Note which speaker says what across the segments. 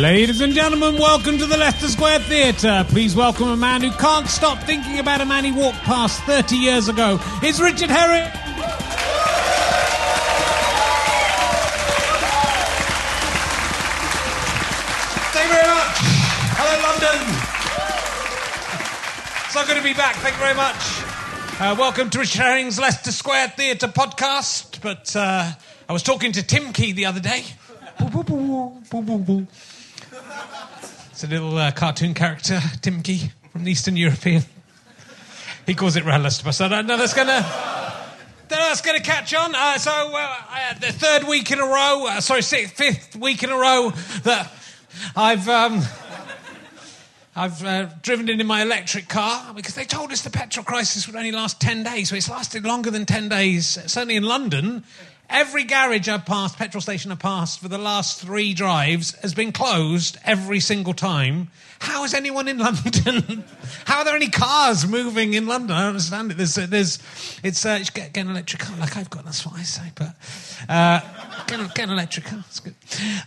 Speaker 1: Ladies and gentlemen, welcome to the Leicester Square Theatre. Please welcome a man who can't stop thinking about a man he walked past 30 years ago. It's Richard Herring. Thank you very much. Hello, London. So good to be back. Thank you very much. Uh, welcome to Richard Herring's Leicester Square Theatre podcast. But uh, I was talking to Tim Key the other day. It's a little uh, cartoon character, Tim Key, from the Eastern European. He calls it Leicester. So I don't know that's gonna. That's going to catch on. Uh, so, uh, uh, the third week in a row, uh, sorry, sixth, fifth week in a row that I've um, I've uh, driven in in my electric car because they told us the petrol crisis would only last 10 days. So it's lasted longer than 10 days, certainly in London. Every garage I've passed, petrol station I've passed for the last three drives has been closed every single time. How is anyone in London? How are there any cars moving in London? I don't understand it. There's, there's, it's uh, get, get an electric car like I've got. That's what I say. But uh, get, get an electric car. It's good.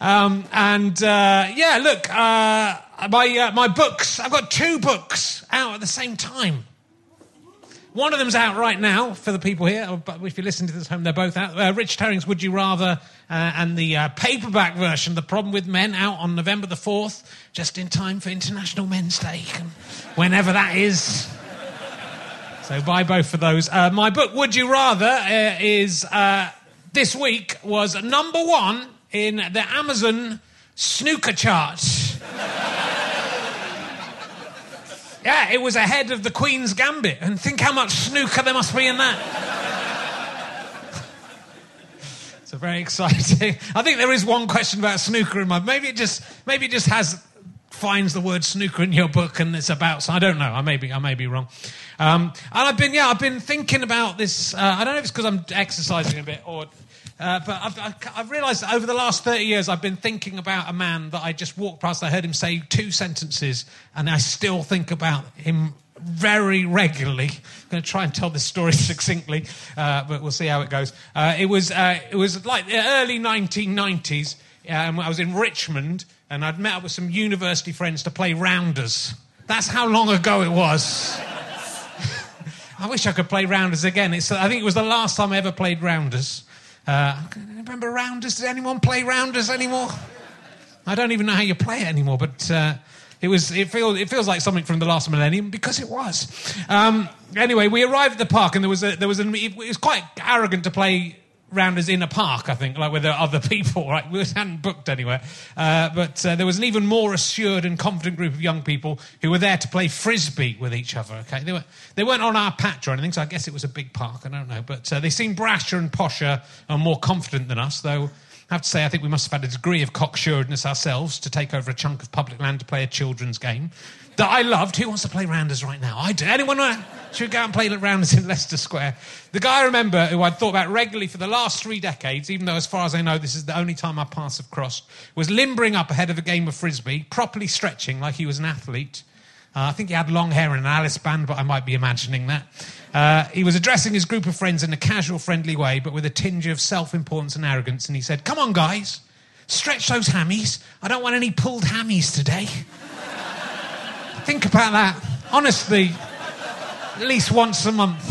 Speaker 1: Um, and uh, yeah, look, uh, my uh, my books. I've got two books out at the same time. One of them's out right now for the people here, but if you listen to this home, they're both out. Uh, Rich Herring's Would You Rather uh, and the uh, paperback version, The Problem with Men, out on November the 4th, just in time for International Men's Day, whenever that is. So buy both of those. Uh, my book, Would You Rather, uh, is uh, this week was number one in the Amazon snooker chart. Yeah, it was ahead of the Queen's Gambit. And think how much snooker there must be in that. so very exciting. I think there is one question about snooker in my. Maybe it just maybe it just has finds the word snooker in your book and it's about. So I don't know. I may be I may be wrong. Um, and I've been yeah I've been thinking about this. Uh, I don't know if it's because I'm exercising a bit or. Uh, but I've, I've, realised that over the last 30 years, I've been thinking about a man that I just walked past. I heard him say two sentences, and I still think about him very regularly. I'm going to try and tell this story succinctly, uh, but we'll see how it goes. Uh, it was uh, it was like the early 1990s. Um, I was in Richmond, and I'd met up with some university friends to play rounders. That's how long ago it was. I wish I could play rounders again. It's, I think it was the last time I ever played rounders. Uh, remember rounders? Does anyone play rounders anymore? I don't even know how you play it anymore, but uh, it was. It feels. It feels like something from the last millennium because it was. Um, anyway, we arrived at the park, and there was a, there was an. It was quite arrogant to play rounders in a park, I think, like are other people, right? We hadn't booked anywhere. Uh, but uh, there was an even more assured and confident group of young people who were there to play frisbee with each other, okay? They, were, they weren't on our patch or anything, so I guess it was a big park, I don't know. But uh, they seemed brasher and posher and more confident than us, though I have to say I think we must have had a degree of cocksuredness ourselves to take over a chunk of public land to play a children's game that I loved. Who wants to play rounders right now? I do. Anyone? Should go and play rounders in Leicester Square? The guy I remember who I'd thought about regularly for the last three decades, even though as far as I know this is the only time our paths have crossed, was limbering up ahead of a game of frisbee, properly stretching like he was an athlete. Uh, I think he had long hair and an Alice band, but I might be imagining that. Uh, he was addressing his group of friends in a casual, friendly way, but with a tinge of self importance and arrogance. And he said, Come on, guys, stretch those hammies. I don't want any pulled hammies today. Think about that. Honestly, at least once a month.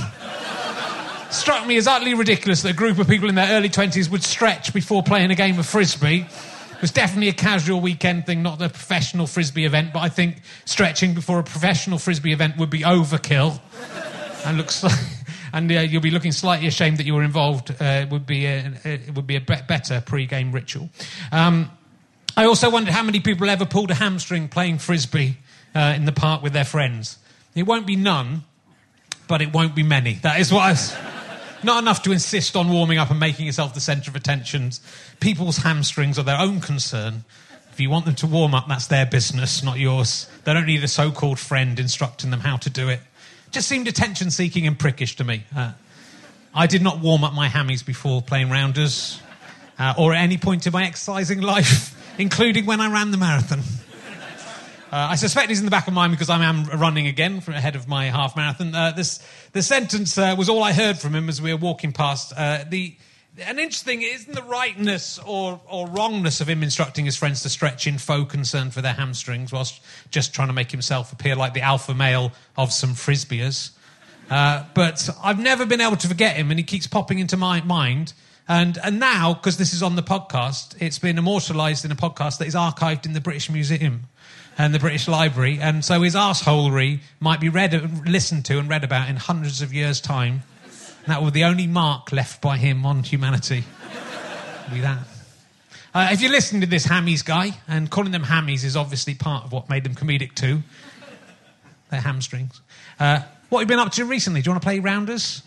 Speaker 1: Struck me as utterly ridiculous that a group of people in their early 20s would stretch before playing a game of frisbee. It was definitely a casual weekend thing, not a professional frisbee event, but I think stretching before a professional frisbee event would be overkill. and looks like, and uh, you'll be looking slightly ashamed that you were involved. Uh, it would be a, it would be a be- better pre-game ritual. Um, I also wondered how many people ever pulled a hamstring playing frisbee uh, in the park with their friends. It won't be none, but it won't be many. That is what I was. Not enough to insist on warming up and making yourself the centre of attention. People's hamstrings are their own concern. If you want them to warm up, that's their business, not yours. They don't need a so called friend instructing them how to do it. Just seemed attention seeking and prickish to me. Uh, I did not warm up my hammies before playing rounders uh, or at any point in my exercising life, including when I ran the marathon. Uh, I suspect he's in the back of mind because I am running again for, ahead of my half marathon. Uh, this the sentence uh, was all I heard from him as we were walking past. Uh, the an interesting isn't the rightness or, or wrongness of him instructing his friends to stretch in faux concern for their hamstrings whilst just trying to make himself appear like the alpha male of some frisbeers. Uh, but I've never been able to forget him, and he keeps popping into my mind. And, and now, because this is on the podcast, it's been immortalised in a podcast that is archived in the British Museum and the British Library. And so his arseholery might be read, listened to and read about in hundreds of years' time. And that will be the only mark left by him on humanity. be that. Uh, if you're listening to this Hammies guy, and calling them Hammies is obviously part of what made them comedic too, their hamstrings. Uh, what have you been up to recently? Do you want to play rounders?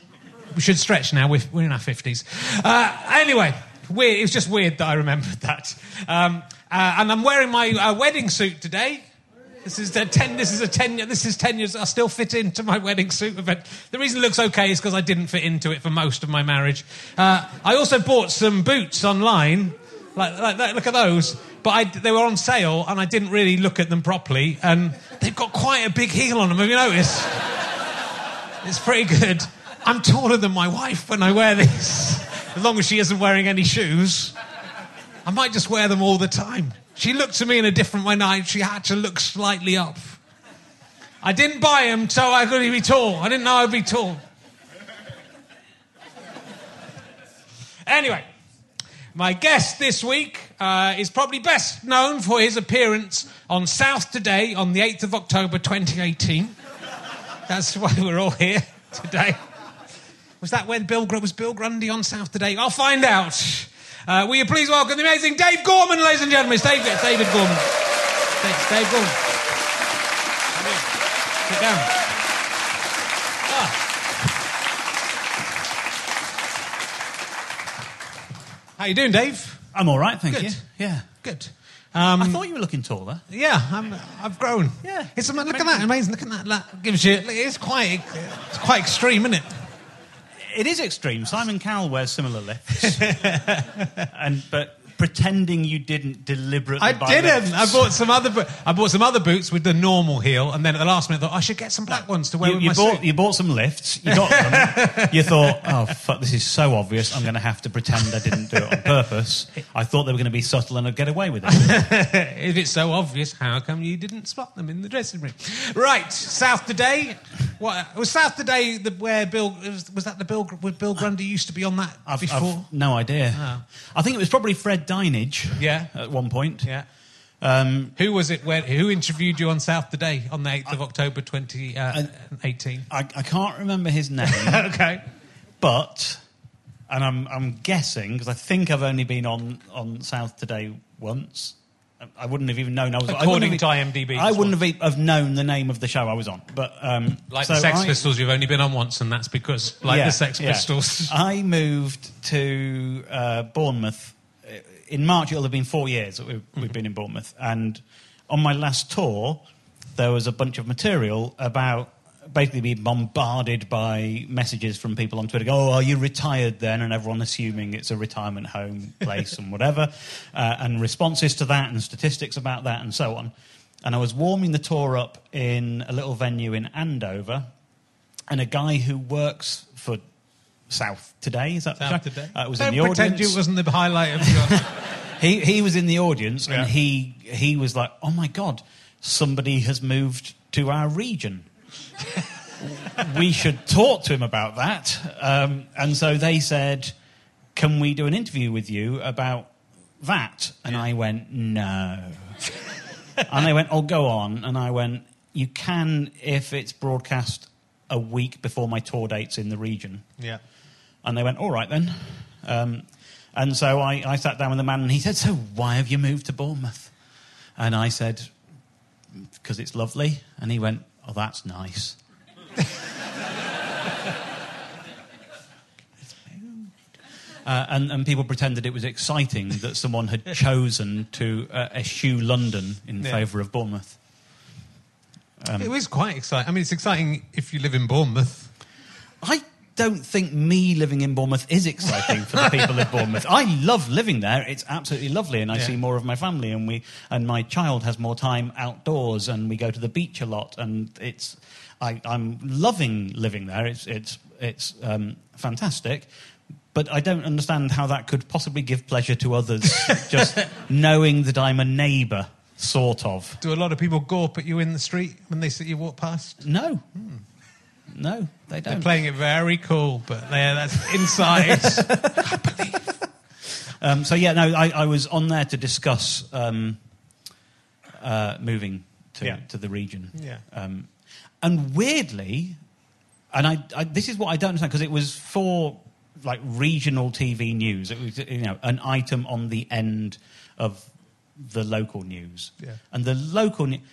Speaker 1: We should stretch now. We're, we're in our 50s. Uh, anyway, weird. It was just weird that I remembered that. Um, uh, and I'm wearing my uh, wedding suit today. This is a ten. This is a ten. This is ten years. I still fit into my wedding suit event. The reason it looks okay is because I didn't fit into it for most of my marriage. Uh, I also bought some boots online. Like, like, like look at those. But I, they were on sale, and I didn't really look at them properly. And they've got quite a big heel on them. Have you noticed? It's pretty good. I'm taller than my wife when I wear these, as long as she isn't wearing any shoes. I might just wear them all the time. She looked at me in a different way now. She had to look slightly up. I didn't buy them so I could be tall. I didn't know I'd be tall. Anyway, my guest this week uh, is probably best known for his appearance on South Today on the 8th of October 2018. That's why we're all here today. Was that when Bill was Bill Grundy on South Today? I'll find out. Uh, will you please welcome the amazing Dave Gorman, ladies and gentlemen? It's David, it's David Gorman. Thanks, Dave Gorman. Sit down. Ah. How you doing, Dave?
Speaker 2: I'm all right, thank
Speaker 1: Good.
Speaker 2: you. Yeah.
Speaker 1: Good. Um,
Speaker 2: I thought you were looking taller.
Speaker 1: yeah, I'm, I've grown.
Speaker 2: Yeah.
Speaker 1: It's, look at that, amazing. Look at that. that gives you. It's quite. It's quite extreme, isn't it?
Speaker 2: It is extreme. Simon Cowell wears similar lifts, and but pretending you didn't deliberately.
Speaker 1: I
Speaker 2: buy
Speaker 1: didn't.
Speaker 2: lifts.
Speaker 1: I bought some other. bo- I bought some other boots with the normal heel, and then at the last minute, I thought I should get some black ones to wear
Speaker 2: You,
Speaker 1: with
Speaker 2: you
Speaker 1: my
Speaker 2: bought
Speaker 1: suit.
Speaker 2: you bought some lifts. You got them. you thought, oh fuck, this is so obvious. I'm going to have to pretend I didn't do it on purpose. I thought they were going to be subtle and I'd get away with it.
Speaker 1: if it's so obvious, how come you didn't spot them in the dressing room? Right, South today. What was South today? The, where Bill was, was that the Bill where Bill Grundy used to be on that
Speaker 2: I've,
Speaker 1: before?
Speaker 2: I've no idea.
Speaker 1: Oh.
Speaker 2: I think it was probably Fred Dinenage.
Speaker 1: Yeah.
Speaker 2: At one point.
Speaker 1: yeah.
Speaker 2: Um,
Speaker 1: Who was it? Where, who interviewed you on South today on the eighth of October, twenty eighteen? uh.
Speaker 2: I, I can't remember his name,
Speaker 1: okay.
Speaker 2: but, and I'm, I'm guessing because I think I've only been on, on South Today once. I- I wouldn't have even known I was. I
Speaker 1: According
Speaker 2: wouldn't
Speaker 1: to IMDb,
Speaker 2: I wouldn't have, have known the name of the show I was on. But um,
Speaker 1: Like
Speaker 2: so
Speaker 1: the Sex
Speaker 2: I-
Speaker 1: Pistols, you've only been on once, and that's because, like
Speaker 2: Yeah,
Speaker 1: the Sex
Speaker 2: yeah.
Speaker 1: Pistols.
Speaker 2: I moved to uh, Bournemouth uh, in March. It'll have been four years that we've,
Speaker 1: Mm-hmm.
Speaker 2: we've been in Bournemouth, and on my last tour, there was a bunch of material about basically be bombarded by messages from people on Twitter. Go, oh, are you retired then? And everyone assuming it's a retirement home place and whatever, uh, and responses to that and statistics about that and so on. And I was warming the tour up in a little venue in Andover, and a guy who works for South Today. Is that
Speaker 1: South today.
Speaker 2: Uh, was
Speaker 1: Don't
Speaker 2: in the
Speaker 1: pretend
Speaker 2: audience.
Speaker 1: you wasn't the highlight of your.
Speaker 2: He he was in the audience,
Speaker 1: Yeah.
Speaker 2: and he he was like, "Oh my god, somebody has moved to our region." we should talk to him about that. Um, and so they said, "Can we do an interview with you about that?" And I went, "No." and they went, "Oh, go on." And I went, "You can if it's broadcast a week before my tour dates in the region."
Speaker 1: yeah.
Speaker 2: And they went, all right then. Um, and so I, I sat down with the man and he said, so why have you moved to Bournemouth? And I said, because it's lovely. And he went, oh, that's nice. Uh, and, and people pretended it was exciting that someone had chosen to uh, eschew London in
Speaker 1: Yeah.
Speaker 2: favour of Bournemouth. Um,
Speaker 1: it was quite exciting. I mean, it's exciting if you live in Bournemouth.
Speaker 2: I don't think me living in Bournemouth is exciting for the people of Bournemouth. I love living there; it's absolutely lovely, and I
Speaker 1: Yeah.
Speaker 2: see more of my family, and we and my child has more time outdoors, and we go to the beach a lot, and it's I, I'm loving living there. It's it's it's um, fantastic. But I don't understand how that could possibly give pleasure to others, just knowing that I'm a neighbour, sort of.
Speaker 1: Do a lot of people gawp at you in the street when they see you walk past?
Speaker 2: No. No, they don't.
Speaker 1: They're playing it very cool, but there, that's inside.
Speaker 2: Um, so yeah, no, I, I was on there to discuss um, uh, moving to,
Speaker 1: Yeah.
Speaker 2: to the region.
Speaker 1: Yeah.
Speaker 2: Um, and weirdly, and I, I this is what I don't understand because it was for like regional TV news. It was you know an item on the end of the local news.
Speaker 1: Yeah.
Speaker 2: And the local ne-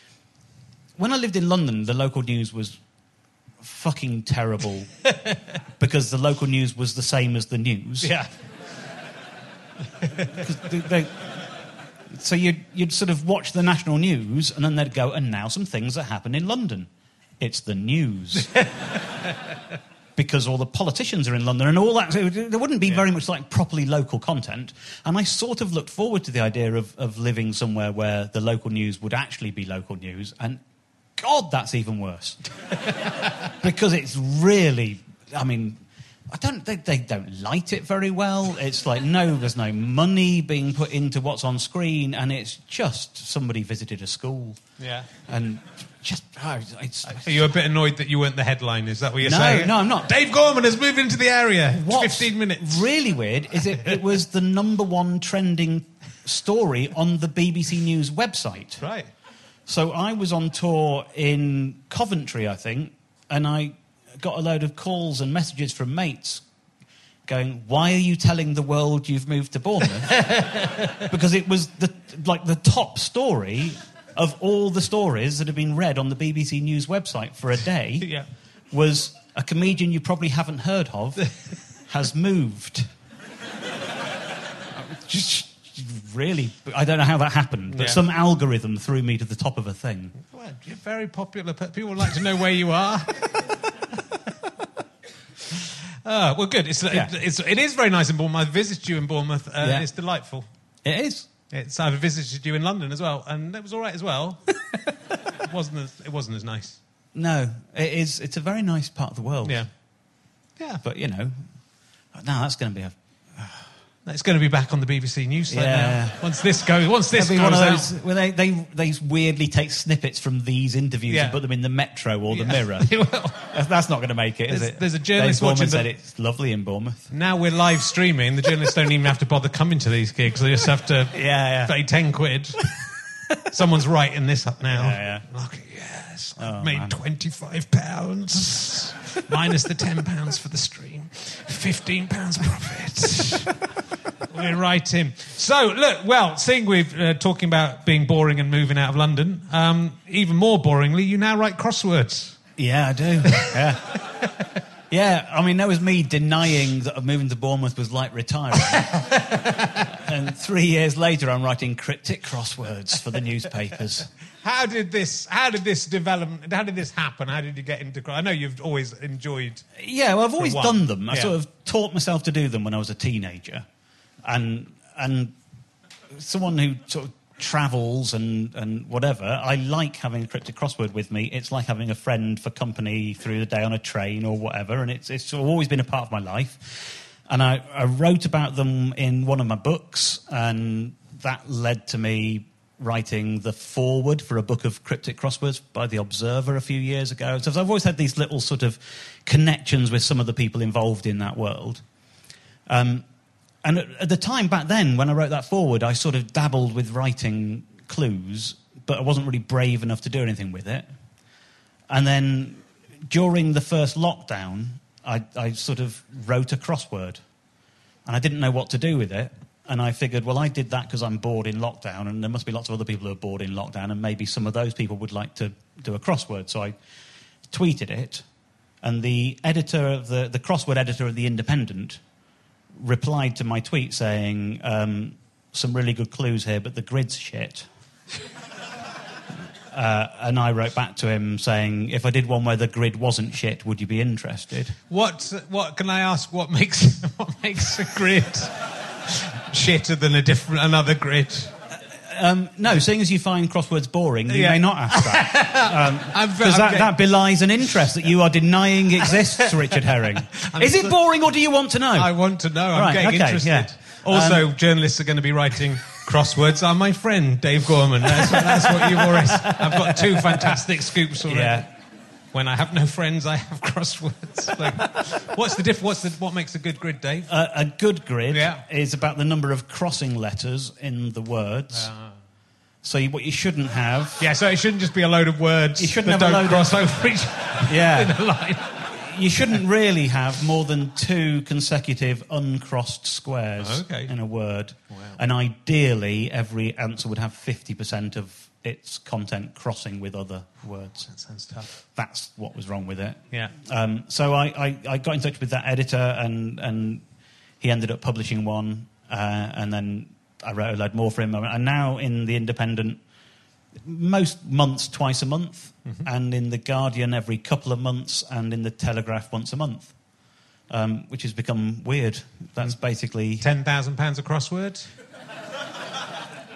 Speaker 2: when I lived in London, the local news was fucking terrible because the local news was the same as the news.
Speaker 1: yeah.
Speaker 2: they- they- so you'd, you'd sort of watch the national news, and then they'd go, and now some things that happen in London. It's the news. because all the politicians are in London and all that. So there wouldn't be very much like properly local content. And I sort of looked forward to the idea of, of living somewhere where the local news would actually be local news. And God, that's even worse. because it's really, I mean, I don't. They, they don't light it very well. It's like no, there's no money being put into what's on screen, and it's just somebody visited a school,
Speaker 1: Yeah.
Speaker 2: and just oh, it's.
Speaker 1: Are you a bit annoyed that you weren't the headline? Is that what you're
Speaker 2: No,
Speaker 1: saying?
Speaker 2: no, I'm not.
Speaker 1: Dave Gorman has moved into the area. It's
Speaker 2: What's
Speaker 1: 15 minutes.
Speaker 2: Really weird is it, it was the number one trending story on the BBC News website.
Speaker 1: Right.
Speaker 2: So I was on tour in Coventry, I think, and I got a load of calls and messages from mates going, "Why are you telling the world you've moved to Bournemouth?" because it was the like the top story of all the stories that have been read on the BBC News website for a day.
Speaker 1: Yeah.
Speaker 2: Was a comedian you probably haven't heard of has moved. Just really, I don't know how that happened, but
Speaker 1: Yeah.
Speaker 2: some algorithm threw me to the top of a thing.
Speaker 1: Well, you're very popular. pe- People like to know where you are. Oh, well, good. It's,
Speaker 2: Yeah.
Speaker 1: it's, it is very nice in Bournemouth. I visited you in Bournemouth. Uh,
Speaker 2: Yeah.
Speaker 1: It's delightful.
Speaker 2: It is.
Speaker 1: It's I've visited you in London as well, and it was all right as well. it wasn't as, it wasn't as nice.
Speaker 2: No, it is. It's a very nice part of the world.
Speaker 1: Yeah, yeah.
Speaker 2: But, you know, now that's going to be a.
Speaker 1: It's going to be back on the BBC News
Speaker 2: Yeah.
Speaker 1: now. Once this goes, once this goes
Speaker 2: one of
Speaker 1: out,
Speaker 2: those where they, they, they weirdly take snippets from these interviews
Speaker 1: Yeah.
Speaker 2: and put them in the Metro or the
Speaker 1: Yeah.
Speaker 2: Mirror. That's not going to make it, is
Speaker 1: There's-
Speaker 2: it?
Speaker 1: there's a journalist
Speaker 2: Dave
Speaker 1: watching
Speaker 2: said it's lovely in Bournemouth.
Speaker 1: now we're live streaming. The journalists don't even have to bother coming to these gigs. They just have to
Speaker 2: Yeah, yeah.
Speaker 1: pay ten quid. Someone's writing this up now.
Speaker 2: Yeah,
Speaker 1: Look, yes,
Speaker 2: Oh,
Speaker 1: I've made
Speaker 2: man.
Speaker 1: twenty-five pounds minus the ten pounds for the stream. Fifteen pounds profit. We're right in. So, look, well, seeing we're uh, talking about being boring and moving out of London, um, even more boringly, you now write crosswords.
Speaker 2: Yeah, I do. yeah. Yeah, I mean, that was me denying that moving to Bournemouth was like retiring. and three years later, I'm writing cryptic crosswords for the newspapers.
Speaker 1: How did this? How did this develop? How did this happen? How did you get into? I know you've always enjoyed.
Speaker 2: Yeah, well, I've always
Speaker 1: one.
Speaker 2: done them. I
Speaker 1: Yeah.
Speaker 2: sort of taught myself to do them when I was a teenager, and and someone who sort of travels and and whatever. I like having a cryptic crossword with me. It's like having a friend for company through the day on a train or whatever, and it's it's always been a part of my life. And I, I wrote about them in one of my books, and that led to me writing the foreword for a book of cryptic crosswords by the Observer a few years ago. So I've always had these little sort of connections with some of the people involved in that world. Um, and at, at the time back then, when I wrote that forward, I sort of dabbled with writing clues, but I wasn't really brave enough to do anything with it. And then during the first lockdown, I, I sort of wrote a crossword. And I didn't know what to do with it. And I figured, well, I did that because I'm bored in lockdown, and there must be lots of other people who are bored in lockdown, and maybe some of those people would like to do a crossword. So I tweeted it, and the editor of the, the crossword editor of The Independent replied to my tweet saying, um, some really good clues here, but the grid's shit. Uh, and I wrote back to him saying, if I did one where the grid wasn't shit, would you be interested?
Speaker 1: What? What can I ask? What makes what makes a grid shitter than a different another grid?
Speaker 2: Um, no, seeing as you find crosswords boring, you
Speaker 1: Yeah.
Speaker 2: may not ask that.
Speaker 1: I'm,
Speaker 2: Because that, that belies an interest that you are denying exists, Richard Herring. Is it boring or do you want to know?
Speaker 1: I want to know. I'm
Speaker 2: Right,
Speaker 1: getting
Speaker 2: okay,
Speaker 1: interested.
Speaker 2: yeah.
Speaker 1: Also, journalists are going to be writing crosswords. I'm my friend Dave Gorman. That's, what- that's what you've already. I've got two fantastic scoops already.
Speaker 2: Yeah.
Speaker 1: When I have no friends, I have crosswords. Like, what's the diff? What's the what makes a good grid, Dave?
Speaker 2: a, a good grid
Speaker 1: Yeah.
Speaker 2: is about the number of crossing letters in the words. Ah. So you, what you shouldn't have...
Speaker 1: yeah, so it shouldn't just be a load of words
Speaker 2: You shouldn't
Speaker 1: that
Speaker 2: have a load
Speaker 1: cross
Speaker 2: of-
Speaker 1: over each
Speaker 2: Yeah.
Speaker 1: in a line.
Speaker 2: you shouldn't really have more than two consecutive uncrossed squares
Speaker 1: Okay.
Speaker 2: in a word. And ideally, every answer would have 50% of its content crossing with other words.
Speaker 1: That sounds tough.
Speaker 2: That's what was wrong with it.
Speaker 1: Yeah.
Speaker 2: Um, so I, I, I got in touch with that editor, and, and he ended up publishing one, uh, and then I wrote a load more for him. And now in The Independent, most months, twice a month, and in The Guardian every couple of months, and in The Telegraph once a month, um, which has become weird. That's basically.
Speaker 1: Ten thousand pounds a crossword.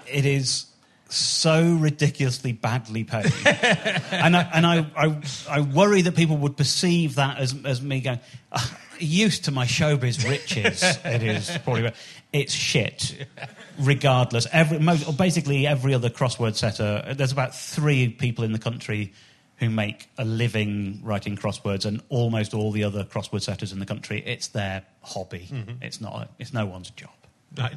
Speaker 2: it is so ridiculously badly paid. and I, and I, I, I worry that people would perceive that as, as me going, "Ah, used to my showbiz riches. it is probably, it's shit. Regardless, every, most, or basically every other crossword setter, there's about three people in the country who make a living writing crosswords, and almost all the other crossword setters in the country, it's their hobby. It's not. It's no one's job,
Speaker 1: Right.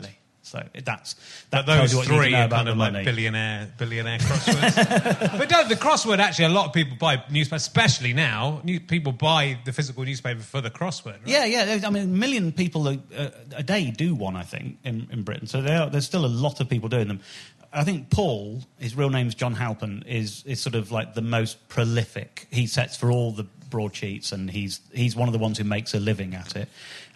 Speaker 2: So that's
Speaker 1: But
Speaker 2: that
Speaker 1: those
Speaker 2: tells you what you
Speaker 1: three
Speaker 2: know
Speaker 1: are
Speaker 2: about
Speaker 1: kind of
Speaker 2: money.
Speaker 1: like billionaire, billionaire crosswords. but don't, the crossword actually, a lot of people buy newspapers, especially now. New, people buy the physical newspaper for the crossword. Right?
Speaker 2: Yeah, yeah. I mean, a million people a, a, a day do one, I think, in, in Britain. So there are, there's still a lot of people doing them. I think Paul, his real name's John Halpin, is, is sort of like the most prolific. He sets for all the broadsheets, and he's, he's one of the ones who makes a living at it.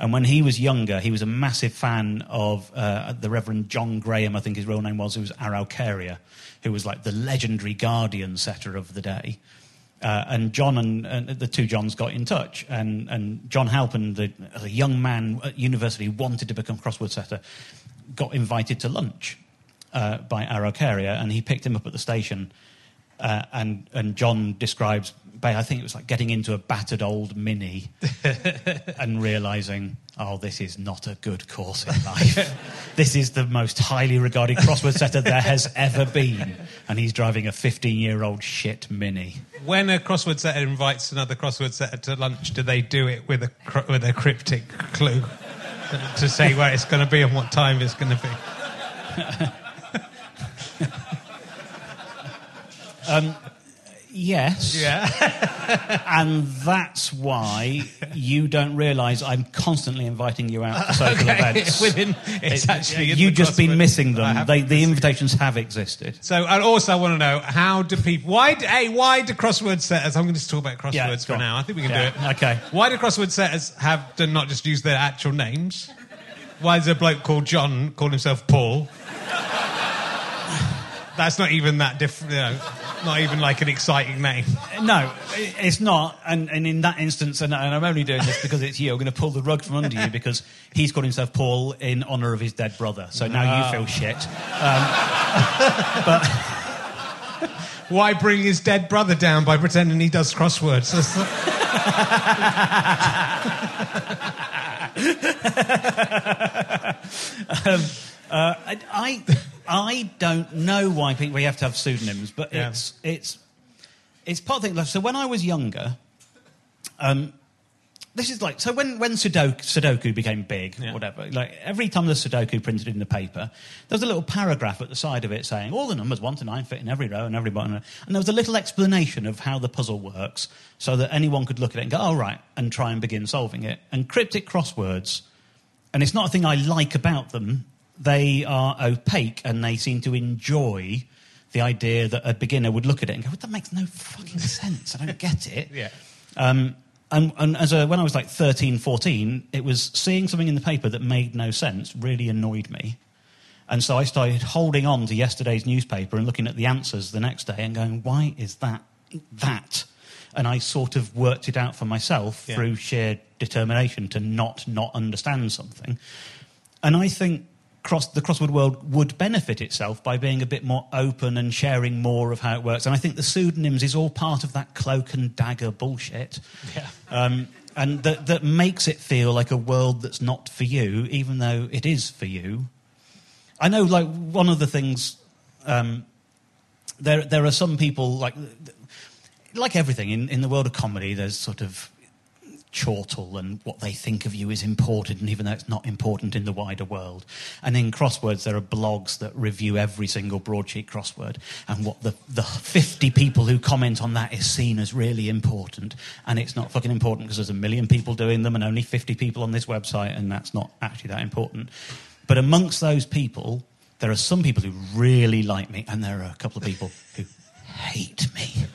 Speaker 2: And when he was younger, he was a massive fan of uh, the Reverend John Graham, I think his real name was, who was Araucaria, who was like the legendary Guardian setter of the day. Uh, and John and, and the two Johns got in touch, and, and John Halpin, the, the young man at university, wanted to become crossword setter. got invited to lunch uh, by Araucaria, and he picked him up at the station. Uh, and and John describes, ba- I think it was like getting into a battered old Mini and realizing, oh, this is not a good course in life. this is the most highly regarded crossword setter there has ever been, and he's driving a 15-year-old shit Mini.
Speaker 1: When a crossword setter invites another crossword setter to lunch, do they do it with a with a cryptic clue to say where it's going to be and what time it's going to be?
Speaker 2: Um, Yes.
Speaker 1: Yeah.
Speaker 2: And that's why you don't realise I'm constantly inviting you out to social events.
Speaker 1: Within, it's
Speaker 2: It-
Speaker 1: actually
Speaker 2: You've just been missing them. They, the invitations have existed.
Speaker 1: So, and also, I want to know how do people? Why? do- Hey, why do crossword setters? I'm going to talk about crosswords
Speaker 2: Yeah,
Speaker 1: for now. I think we can
Speaker 2: Yeah,
Speaker 1: do it.
Speaker 2: okay.
Speaker 1: Why do crossword setters have to not just use their actual names? Why does a bloke called John call himself Paul? That's not even that different. You know, not even like an exciting name.
Speaker 2: No, it's not. And, and in that instance, and, and I'm only doing this because it's you, I'm going to pull the rug from under you because he's called himself Paul in honour of his dead brother. So now
Speaker 1: Ah.
Speaker 2: you feel shit.
Speaker 1: But why bring his dead brother down by pretending he does crosswords? Not-
Speaker 2: Uh, I, I, I don't know why people we have to have pseudonyms, but
Speaker 1: Yeah.
Speaker 2: it's it's it's part of the thing. So when I was younger, um, this is like so when when Sudoku, Sudoku became big,
Speaker 1: Yeah.
Speaker 2: whatever. Like every time the Sudoku printed in the paper, there was a little paragraph at the side of it saying all the numbers one to nine fit in every row and every button, and there was a little explanation of how the puzzle works, so that anyone could look at it and go, "Oh right," and try and begin solving it. And cryptic crosswords and it's not a thing I like about them. They are opaque and they seem to enjoy the idea that a beginner would look at it and go, well, that makes no fucking sense. I don't get it.
Speaker 1: Yeah.
Speaker 2: Um, and and as a, when I was like 13, 14, it was seeing something in the paper that made no sense really annoyed me. And so I started holding on to yesterday's newspaper and looking at the answers the next day and going, why is that that? And I sort of worked it out for myself
Speaker 1: Yeah.
Speaker 2: through sheer determination to not not understand something. And I think cross, the crossword world would benefit itself by being a bit more open and sharing more of how it works. And I think the pseudonyms is all part of that cloak and dagger bullshit.
Speaker 1: Yeah.
Speaker 2: Um, and that, that makes it feel like a world that's not for you, even though it is for you. I know, like, one of the things, um, there, there are some people, like, like everything in, in the world of comedy, there's sort of chortle and what they think of you is important, and even though it's not important in the wider world. And in crosswords, there are blogs that review every single broadsheet crossword, and what the, the 50 people who comment on that is seen as really important. And it's not fucking important because there's a million people doing them and only 50 people on this website, and that's not actually that important. But amongst those people, there are some people who really like me, and there are a couple of people who hate me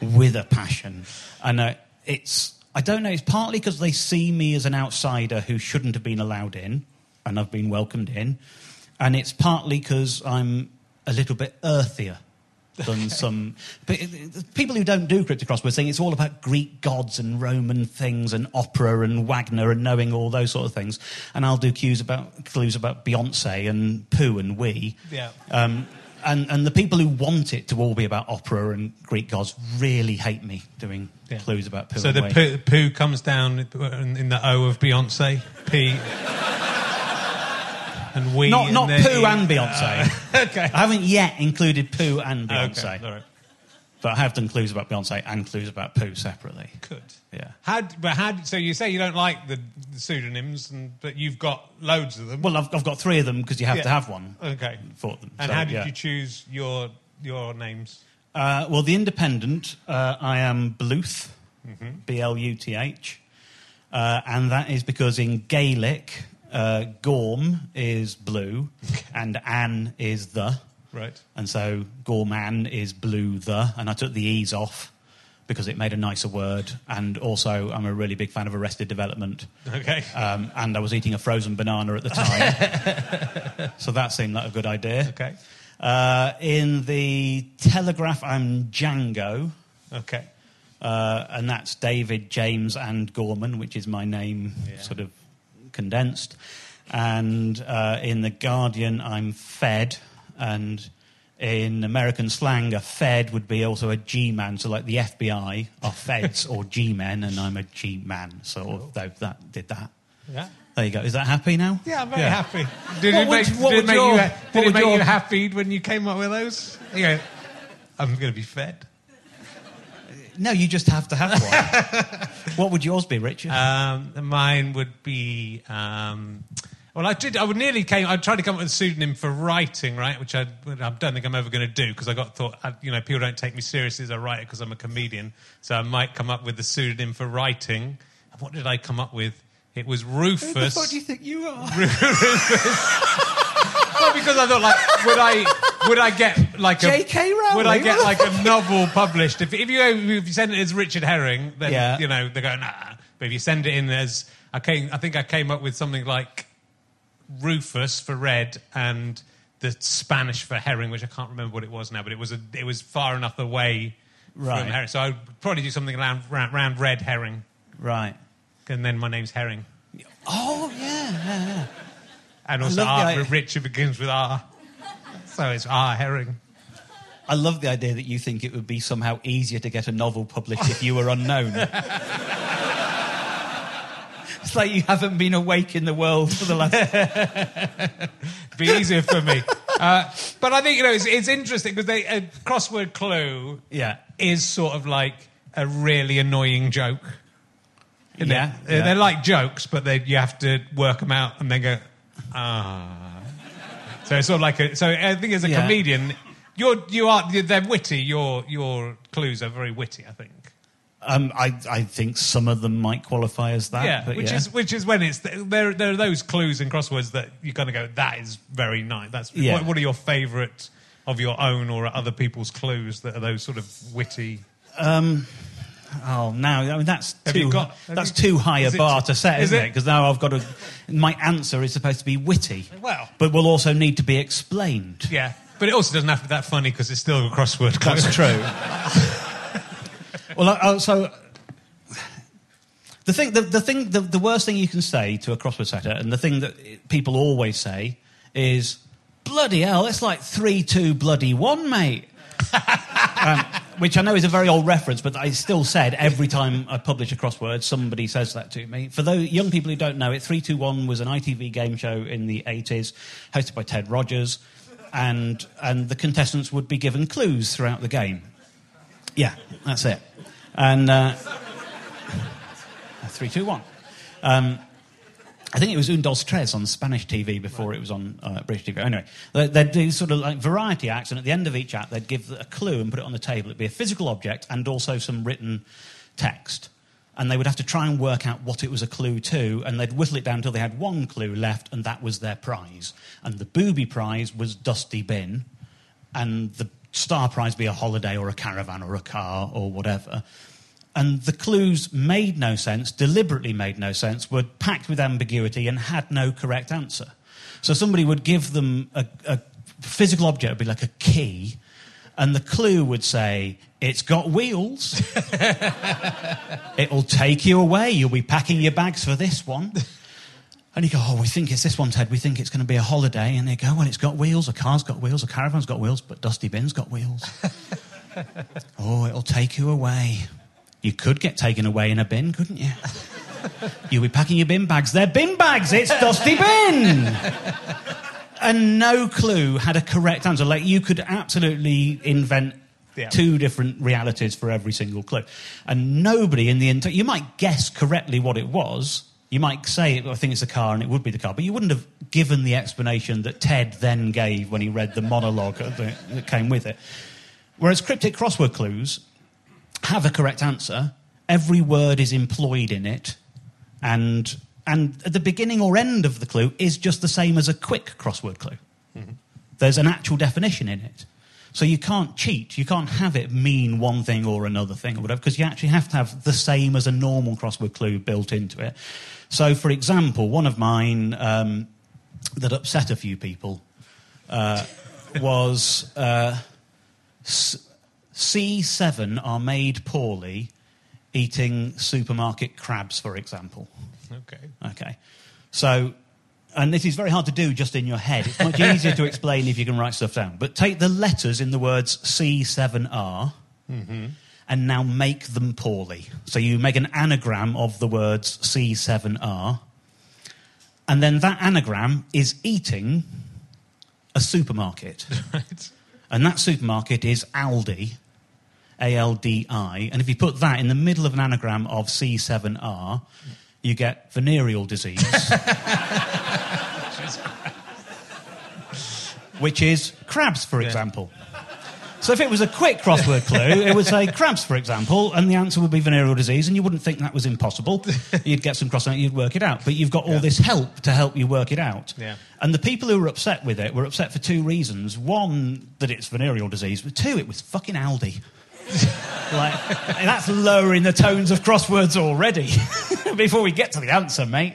Speaker 2: with a passion. And uh, it's, I don't know, it's partly because they see me as an outsider who shouldn't have been allowed in, and I've been welcomed in. And it's partly because I'm a little bit earthier than some. But it- it- people who don't do cryptic crosswords saying it's all about Greek gods and Roman things and opera and Wagner and knowing all those sort of things. And I'll do cues about, clues about Beyonce and Pooh and wee.
Speaker 1: Yeah.
Speaker 2: Um, and, and the people who want it to all be about opera and Greek gods really hate me doing
Speaker 1: Yeah.
Speaker 2: clues about poo.
Speaker 1: So
Speaker 2: and
Speaker 1: the poo, poo comes down in, the O of Beyonce. P. and we.
Speaker 2: Not,
Speaker 1: in
Speaker 2: not Pooh
Speaker 1: E.
Speaker 2: and Beyonce.
Speaker 1: okay.
Speaker 2: I haven't yet included poo and Beyonce.
Speaker 1: Okay. All right.
Speaker 2: But I have done clues about Beyonce and clues about Pooh separately.
Speaker 1: Good.
Speaker 2: Yeah.
Speaker 1: How? But how? So you say you don't like the, the pseudonyms, and but you've got loads of them.
Speaker 2: Well, I've, I've got three of them because you have
Speaker 1: Yeah.
Speaker 2: to have one
Speaker 1: okay.
Speaker 2: for them.
Speaker 1: And
Speaker 2: So,
Speaker 1: how did
Speaker 2: yeah.
Speaker 1: you choose your your names?
Speaker 2: Uh, well, The Independent, uh, I am Bluth,
Speaker 1: Mm-hmm.
Speaker 2: B L U T H. Uh, and that is because in Gaelic, uh, Gorm is blue and Anne is the.
Speaker 1: Right.
Speaker 2: And so Gorman is blue the. And I took the E's off because it made a nicer word. And also, I'm a really big fan of Arrested Development.
Speaker 1: Okay.
Speaker 2: Um, and I was eating a frozen banana at the time. so that seemed like a good idea.
Speaker 1: Okay.
Speaker 2: Uh, in the Telegraph, I'm Django,
Speaker 1: Okay.
Speaker 2: uh, and that's David, James, and Gorman, which is my name,
Speaker 1: Yeah.
Speaker 2: sort of condensed. And uh, in The Guardian, I'm Fed. And in American slang, a Fed would be also a G man. So, like the FBI are Feds or G men, and I'm a G man. So, though that did that.
Speaker 1: Yeah.
Speaker 2: There you go. Is that happy now?
Speaker 1: Yeah, I'm very
Speaker 2: Yeah.
Speaker 1: happy. Did
Speaker 2: What
Speaker 1: it make,
Speaker 2: what
Speaker 1: did it make
Speaker 2: your-
Speaker 1: you, did it make
Speaker 2: your-
Speaker 1: you happy when you came up with those? You go, I'm going to be fed.
Speaker 2: No, you just have to have one. what would yours be, Richard?
Speaker 1: Um, mine would be. Um, well, I did. I would nearly came. I tried to come up with a pseudonym for writing, right? Which I, I don't think I'm ever going to do because I got thought. I, you know, people don't take me seriously as a writer because I'm a comedian. So I might come up with the pseudonym for writing. What did I come up with? It was Rufus.
Speaker 2: Who the fuck do you think you are? Rufus.
Speaker 1: Well, because I thought, like, would I, would I get like a
Speaker 2: J.K. Rowling?
Speaker 1: Would I get like a novel published? If, if you if you send it as Richard Herring, then
Speaker 2: Yeah.
Speaker 1: you know they go nah. But if you send it in as I came, I think I came up with something like Rufus for red and the Spanish for herring, which I can't remember what it was now, but it was a, it was far enough away
Speaker 2: Right.
Speaker 1: from herring. So I'd probably do something around, round, round red herring,
Speaker 2: Right.
Speaker 1: and then my name's Herring,
Speaker 2: Oh, yeah, yeah, yeah.
Speaker 1: and also
Speaker 2: love the
Speaker 1: R,
Speaker 2: idea-
Speaker 1: Richard begins with R, so it's R Herring.
Speaker 2: I love the idea that you think it would be somehow easier to get a novel published if you were unknown. it's like you haven't been awake in the world for the last.
Speaker 1: be easier for me. Uh, but I think you know it's, it's interesting because they a crossword clue
Speaker 2: Yeah.
Speaker 1: is sort of like a really annoying joke.
Speaker 2: Yeah,
Speaker 1: They're,
Speaker 2: yeah.
Speaker 1: they're like jokes, but they, you have to work them out and then go ah. So it's sort of like a. So I think as a
Speaker 2: Yeah.
Speaker 1: comedian, you're you are they're witty. Your your clues are very witty. I think.
Speaker 2: Um, I, I think some of them might qualify as that.
Speaker 1: yeah, which
Speaker 2: yeah.
Speaker 1: is which is when it's there. There are those clues in crosswords that you kind of go, that is very nice. That's
Speaker 2: Yeah.
Speaker 1: what, what are your favourite of your own or other people's clues that are those sort of witty?
Speaker 2: Oh, now I mean, that's
Speaker 1: Have
Speaker 2: too,
Speaker 1: got-
Speaker 2: that's
Speaker 1: you-
Speaker 2: too high a
Speaker 1: it-
Speaker 2: bar to set,
Speaker 1: is
Speaker 2: isn't it?
Speaker 1: it?
Speaker 2: Because now I've got to. My answer is supposed to be witty.
Speaker 1: Well.
Speaker 2: but will also need to be explained.
Speaker 1: Yeah, but it also doesn't have to be that funny because it's still a crossword. clue.
Speaker 2: That's true. well, I- so the thing, the, the thing, the, the worst thing you can say to a crossword setter, and the thing that people always say is, "Bloody hell, it's like three two bloody one, mate." um, which I know is a very old reference, but I still said every time I publish a crossword, somebody says that to me. For those young people who don't know it, 321 was an ITV game show in the 80s, hosted by Ted Rogers, and, and the contestants would be given clues throughout the game. Yeah, that's it. And uh, 321. Um, I think it was Un Dos Tres on Spanish TV before it was on uh, British TV. Anyway, they- they'd do sort of like variety acts, and at the end of each act, they'd give a clue and put it on the table. It'd be a physical object and also some written text. And they would have to try and work out what it was a clue to, and they'd whittle it down until they had one clue left, and that was their prize. And the booby prize was Dusty Bin, and the star prize be a holiday or a caravan or a car or whatever. And the clues made no sense, deliberately made no sense, were packed with ambiguity and had no correct answer. So somebody would give them a, a physical object, would be like a key, and the clue would say, It's got wheels. It'll take you away. You'll be packing your bags for this one. And you go, oh, we think it's this one, Ted. We think it's going to be a holiday. And they go, well, it's got wheels. A car's got wheels. A caravan's got wheels. But Dusty Bin's got wheels. oh, it'll take you away. You could get taken away in a bin, couldn't you? You'll be packing your bin bags. They're bin bags. It's Dusty Bin. and no clue had a correct answer. Like you could absolutely invent
Speaker 1: Yeah.
Speaker 2: two different realities for every single clue, and nobody in the entire. You might guess correctly what it was. You might say, "I think it's a car," and it would be the car, but you wouldn't have given the explanation that Ted then gave when he read the monologue that came with it. Whereas cryptic crossword clues have a correct answer. Every word is employed in it, and and at the beginning or end of the clue is just the same as a quick crossword clue. Mm-hmm. There's an actual definition in it. So you can't cheat. You can't have it mean one thing or another thing or whatever, because you actually have to have the same as a normal crossword clue built into it. So, for example, one of mine um, that upset a few people uh, was uh, S- C7 are made poorly eating supermarket crabs, for example.
Speaker 1: Okay.
Speaker 2: Okay. So and this is very hard to do just in your head. It's much easier to explain if you can write stuff down. But take the letters in the words C7R and now make them poorly. So you make an anagram of the words C7R, and then that anagram is eating a supermarket.
Speaker 1: Right.
Speaker 2: And that supermarket is Aldi, A L D I. And if you put that in the middle of an anagram of C7R, you get venereal disease. which is crabs, for example. So if it was a quick crossword clue, it would say crabs, for example, and the answer would be venereal disease, and you wouldn't think that was impossible. You'd get some crossword, you'd work it out. But you've got all this help to help you work it out.
Speaker 1: Yeah.
Speaker 2: And the people who were upset with it were upset for two reasons. One, that it's venereal disease, but two, it was fucking Aldi. like, that's lowering the tones of crosswords already before we get to the answer, mate.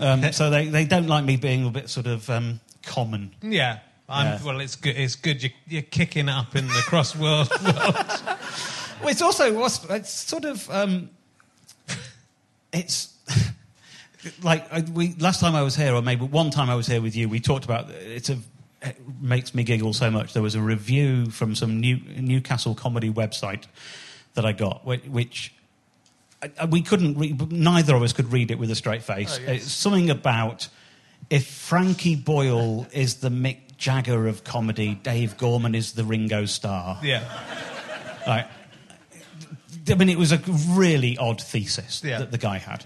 Speaker 2: Um, so they, they don't like me being a bit sort of um, common.
Speaker 1: Yeah. I'm,
Speaker 2: Yeah.
Speaker 1: Well, it's good. It's good. You're, you're kicking it up in the cross world.
Speaker 2: Well, it's also what's it's sort of um, it's like I, we last time I was here, or maybe one time I was here with you. We talked about it's a it makes me giggle so much. There was a review from some new Newcastle comedy website that I got, which. which I- I- we couldn't read, neither of us could read it with a straight face. It's something about if Frankie Boyle is the Mick Jagger of comedy, Dave Gorman is the Ringo Starr.
Speaker 1: yeah.
Speaker 2: Right. I mean, it was a really odd thesis
Speaker 1: Yeah.
Speaker 2: that the guy had.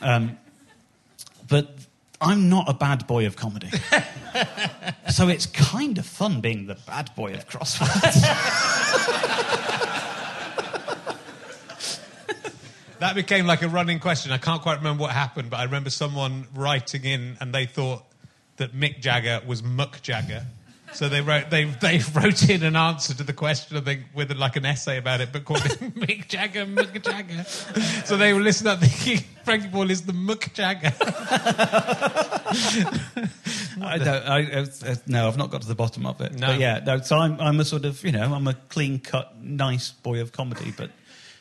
Speaker 2: Um, but I'm not a bad boy of comedy. so it's kind of fun being the bad boy of crosswords.
Speaker 1: That became like a running question. I can't quite remember what happened, but I remember someone writing in and they thought that Mick Jagger was Muck Jagger. So they wrote they they wrote in an answer to the question, I think, with like an essay about it, but called it Mick Jagger, Muck Jagger. So they were listening up thinking Frankie Boyle is the Muck Jagger.
Speaker 2: I don't. I, uh, uh, no, I've not got to the bottom of it.
Speaker 1: No.
Speaker 2: But yeah, no. So I'm, I'm a sort of, you know, I'm a clean cut, nice boy of comedy, but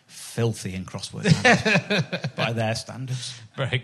Speaker 2: filthy in crossword by their standards.
Speaker 1: Very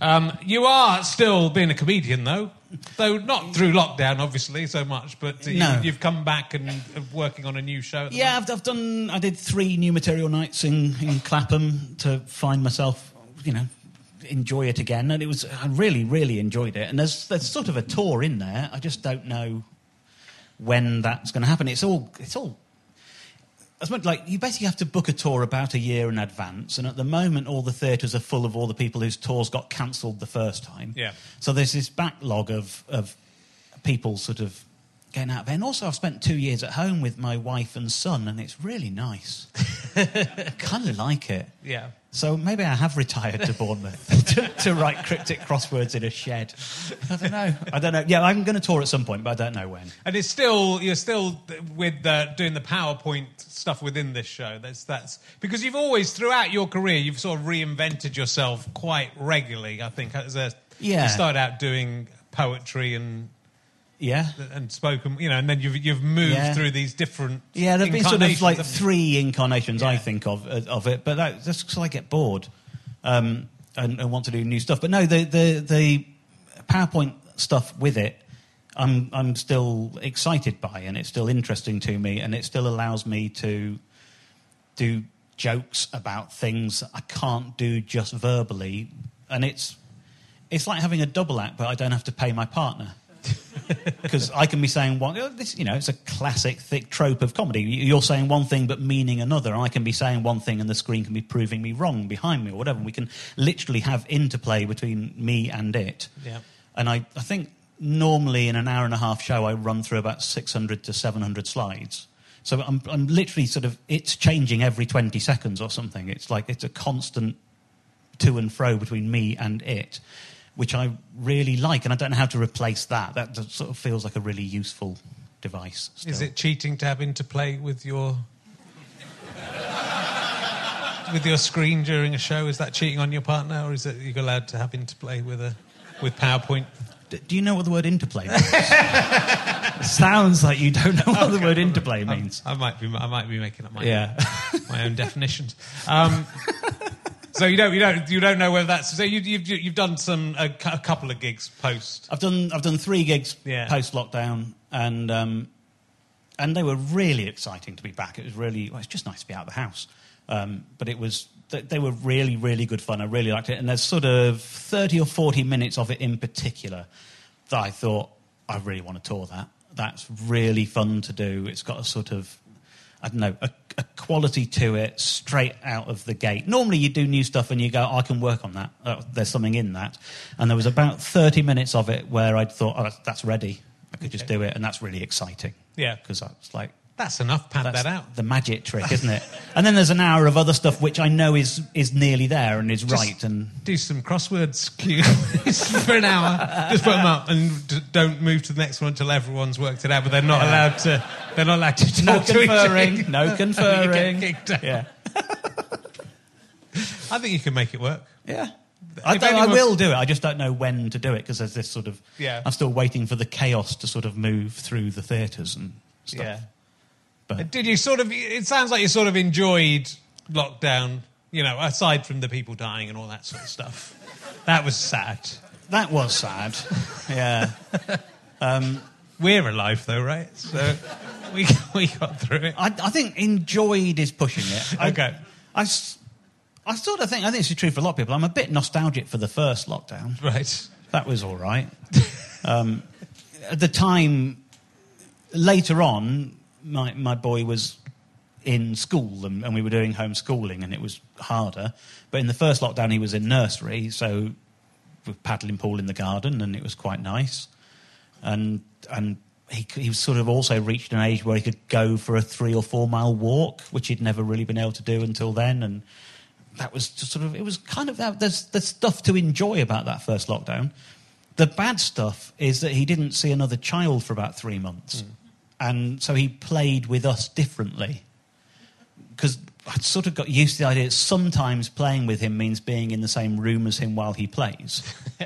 Speaker 1: Um, you are still being a comedian, though, though not through lockdown, obviously, so much. But uh,
Speaker 2: No.
Speaker 1: you, you've come back and uh, working on a new show.
Speaker 2: Yeah, I've, I've done. I did three new material nights in, in Clapham to find myself, you know, enjoy it again, and it was. I really, really enjoyed it. And there's there's sort of a tour in there. I just don't know when that's going to happen. It's all. It's all. Much like you basically have to book a tour about a year in advance, and at the moment, all the theatres are full of all the people whose tours got cancelled the first time.
Speaker 1: Yeah.
Speaker 2: So there's this backlog of of people sort of getting out of bed. And also, I've spent two years at home with my wife and son, and it's really nice. I kind of like it.
Speaker 1: Yeah.
Speaker 2: So maybe I have retired to Bournemouth to, to write cryptic crosswords in a shed. I don't know. I don't know. Yeah, I'm going to tour at some point, but I don't know when.
Speaker 1: And it's still you're still with uh, doing the PowerPoint stuff within this show. That's that's because you've always throughout your career you've sort of reinvented yourself quite regularly. I think as a
Speaker 2: Yeah.
Speaker 1: you started out doing poetry and
Speaker 2: Yeah.
Speaker 1: and spoken, you know, and then you've you've moved
Speaker 2: Yeah.
Speaker 1: through these different
Speaker 2: Yeah, there've been sort of like three incarnations I think of of it, but that, that's because I get bored um, and, and want to do new stuff. But no, the the, the PowerPoint stuff with it, I'm I'm still excited by, and it's still interesting to me, and it still allows me to do jokes about things I can't do just verbally, and it's it's like having a double act, but I don't have to pay my partner because I can be saying one. oh, This, you know, it's a classic thick trope of comedy. You- You're saying one thing but meaning another. I can be saying one thing and the screen can be proving me wrong behind me or whatever. We can literally have interplay between me and it.
Speaker 1: Yeah.
Speaker 2: And I, I think normally in an hour and a half show, I run through about 600 to 700 slides. So I'm, I'm literally sort of, it's changing every 20 seconds or something. It's like, it's a constant to and fro between me and it, which I really like. And I don't know how to replace that. That sort of feels like a really useful device.
Speaker 1: Is it cheating to have interplay with your with your screen during a show? Is that cheating on your partner, or is it you're allowed to have interplay with a with PowerPoint?
Speaker 2: Do you know what the word interplay means? Sounds like you don't know what the word interplay means.
Speaker 1: I might be I might be making up my
Speaker 2: Yeah.
Speaker 1: my own definitions. Um, so you don't you don't you don't know whether that's so you, you've you've done some a, a couple of gigs post.
Speaker 2: I've done I've done three gigs
Speaker 1: Yeah.
Speaker 2: post lockdown, and um, and they were really exciting to be back. It was really well, it's just nice to be out of the house. Um, but it was they, they were really really good fun. I really liked it, and there's sort of thirty or forty minutes of it in particular that I thought I really want to tour that. That's really fun to do. It's got a sort of I don't know, a, a quality to it straight out of the gate. Normally, you do new stuff and you go, I can work on that. Uh, there's something in that. And there was about 30 minutes of it where I thought, oh, that's, that's ready. I could just do it. And that's really exciting.
Speaker 1: Yeah.
Speaker 2: Because I was like,
Speaker 1: That's enough. Pad
Speaker 2: that's
Speaker 1: that out.
Speaker 2: the magic trick, isn't it? and then there's an hour of other stuff which I know is, is nearly there and is right. And
Speaker 1: Do some crosswords for an hour. Just put them up and d- don't move to the next one until everyone's worked it out. But they're not allowed to. They're not allowed to
Speaker 2: no
Speaker 1: talk to each other.
Speaker 2: conferring, no conferring. Yeah.
Speaker 1: I think you can make it work.
Speaker 2: Yeah. I, I will do it. I just don't know when to do it because there's this sort of.
Speaker 1: Yeah.
Speaker 2: I'm still waiting for the chaos to sort of move through the theatres and stuff.
Speaker 1: Yeah.
Speaker 2: But
Speaker 1: Did you sort of? It sounds like you sort of enjoyed lockdown. You know, aside from the people dying and all that sort of stuff. That was sad.
Speaker 2: that was sad. yeah.
Speaker 1: We're alive though, right? So we we got through it.
Speaker 2: I, I think enjoyed is pushing it. I,
Speaker 1: Okay.
Speaker 2: I, I sort of think, I think this is true for a lot of people. I'm a bit nostalgic for the first lockdown.
Speaker 1: Right.
Speaker 2: That was all right. um, at the time, later on, my, my boy was in school and, and we were doing homeschooling and it was harder. But in the first lockdown, he was in nursery, so were paddling pool in the garden and it was quite nice. And, and he, he was sort of also reached an age where he could go for a three or four mile walk, which he'd never really been able to do until then. And that was just sort of, it was kind of, that, there's, there's stuff to enjoy about that first lockdown. The bad stuff is that he didn't see another child for about three months. Mm. And so he played with us differently. Because I'd sort of got used to the idea that sometimes playing with him means being in the same room as him while he plays.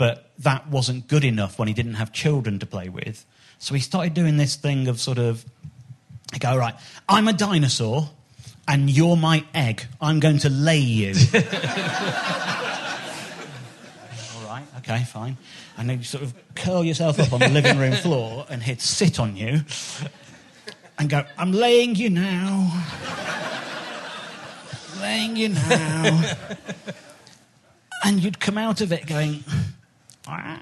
Speaker 2: But that wasn't good enough when he didn't have children to play with. So he started doing this thing of sort of, I go, right, I'm a dinosaur and you're my egg. I'm going to lay you. All right, okay, fine. And then you sort of curl yourself up on the living room floor and he'd sit on you and go, I'm laying you now. laying you now. and you'd come out of it going, "Ah."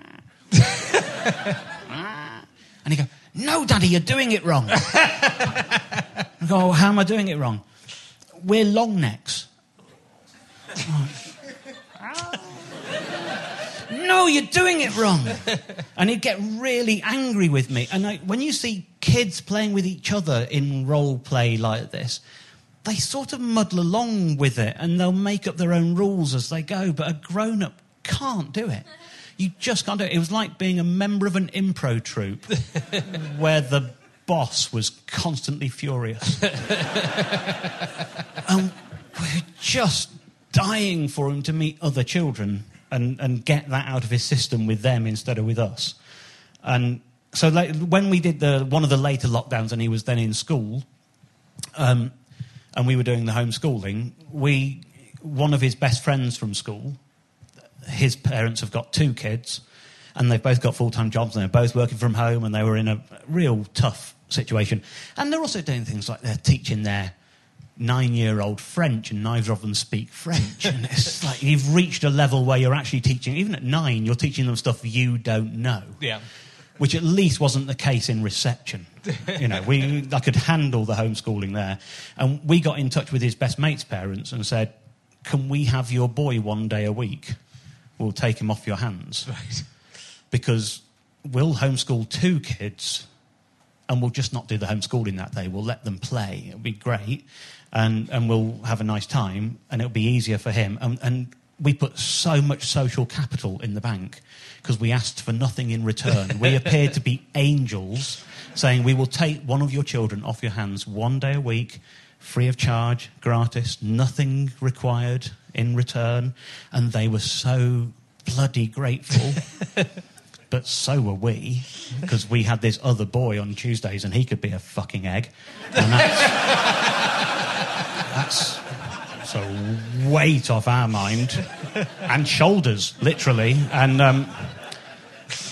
Speaker 2: Ah." and he'd go, No, Daddy, you're doing it wrong. I go, How am I doing it wrong? We're long necks. no, you're doing it wrong. and he'd get really angry with me. And I, when you see kids playing with each other in role play like this, they sort of muddle along with it and they'll make up their own rules as they go. But a grown up can't do it. You just can't do it. It was like being a member of an impro troupe where the boss was constantly furious. and we're just dying for him to meet other children and, and get that out of his system with them instead of with us. And so like, when we did the, one of the later lockdowns and he was then in school, um, and we were doing the homeschooling, we, one of his best friends from school, his parents have got two kids, and they've both got full time jobs, and they're both working from home, and they were in a real tough situation. And they're also doing things like they're teaching their nine year old French, and neither of them speak French. and it's like you've reached a level where you're actually teaching, even at nine, you're teaching them stuff you don't know.
Speaker 1: Yeah.
Speaker 2: Which at least wasn't the case in reception. you know, we, I could handle the homeschooling there. And we got in touch with his best mate's parents and said, Can we have your boy one day a week? We'll take him off your hands.
Speaker 1: Right.
Speaker 2: Because we'll homeschool two kids and we'll just not do the homeschooling that day. We'll let them play. It'll be great. And, and we'll have a nice time and it'll be easier for him. And, and we put so much social capital in the bank because we asked for nothing in return. we appeared to be angels saying, We will take one of your children off your hands one day a week, free of charge, gratis, nothing required in return. And they were so bloody grateful. but so were we, because we had this other boy on Tuesdays and he could be a fucking egg. That's, that's a weight off our mind and shoulders, literally. And. Um,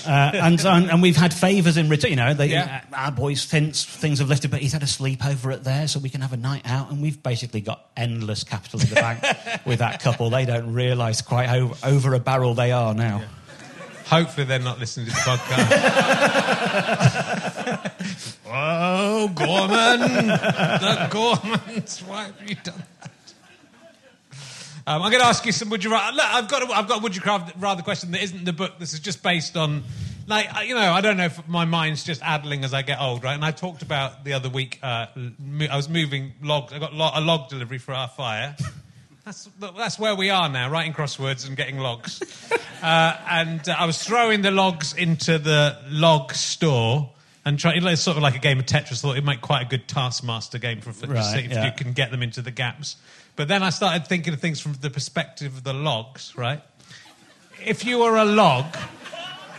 Speaker 2: uh, and, and, and we've had favours in return. You know, they,
Speaker 1: Yeah.
Speaker 2: our boys' things, things have lifted, but he's had a sleepover at there, so we can have a night out. And we've basically got endless capital in the bank with that couple. They don't realise quite how over a barrel they are now.
Speaker 1: Hopefully, they're not listening to the podcast. oh, Gorman! The Gormans! Why have you done that? Um, I'm going to ask you some. Would you rather? Look, I've got. A, I've got a would you rather question that isn't the book. This is just based on, like, you know, I don't know if my mind's just addling as I get old, right? And I talked about the other week. Uh, I was moving logs. I got a log delivery for our fire. That's, that's where we are now, writing crosswords and getting logs. uh, and uh, I was throwing the logs into the log store and trying, it's sort of like a game of Tetris. Thought it'd make quite a good Taskmaster game for, for
Speaker 2: Right,
Speaker 1: see if
Speaker 2: yeah.
Speaker 1: you can get them into the gaps. But then I started thinking of things from the perspective of the logs, right? If you were a log,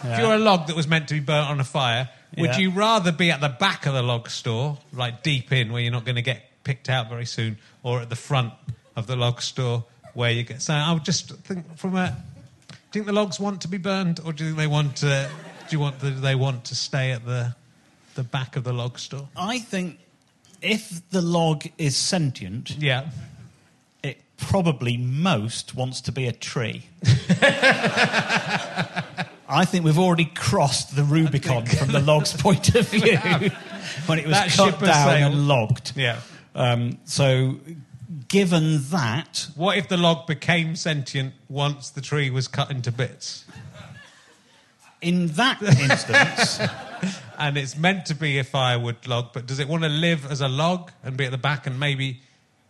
Speaker 1: if you were a log that was meant to be burnt on a fire, would
Speaker 2: Yeah.
Speaker 1: you rather be at the back of the log store, like deep in where you're not going to get picked out very soon, or at the front of the log store where you get? So I would just think from a. Do you think the logs want to be burned, or do you think they want to? Do you want? Do they want to stay at the the back of the log store?
Speaker 2: I think if the log is sentient,
Speaker 1: Yeah.
Speaker 2: it probably most wants to be a tree. I think we've already crossed the Rubicon from the log's point of view when it was
Speaker 1: That
Speaker 2: cut down
Speaker 1: sailed.
Speaker 2: and logged.
Speaker 1: Yeah.
Speaker 2: Um, so, given that,
Speaker 1: What if the log became sentient once the tree was cut into bits?
Speaker 2: in that instance,
Speaker 1: And it's meant to be a firewood log, but does it want to live as a log and be at the back and maybe.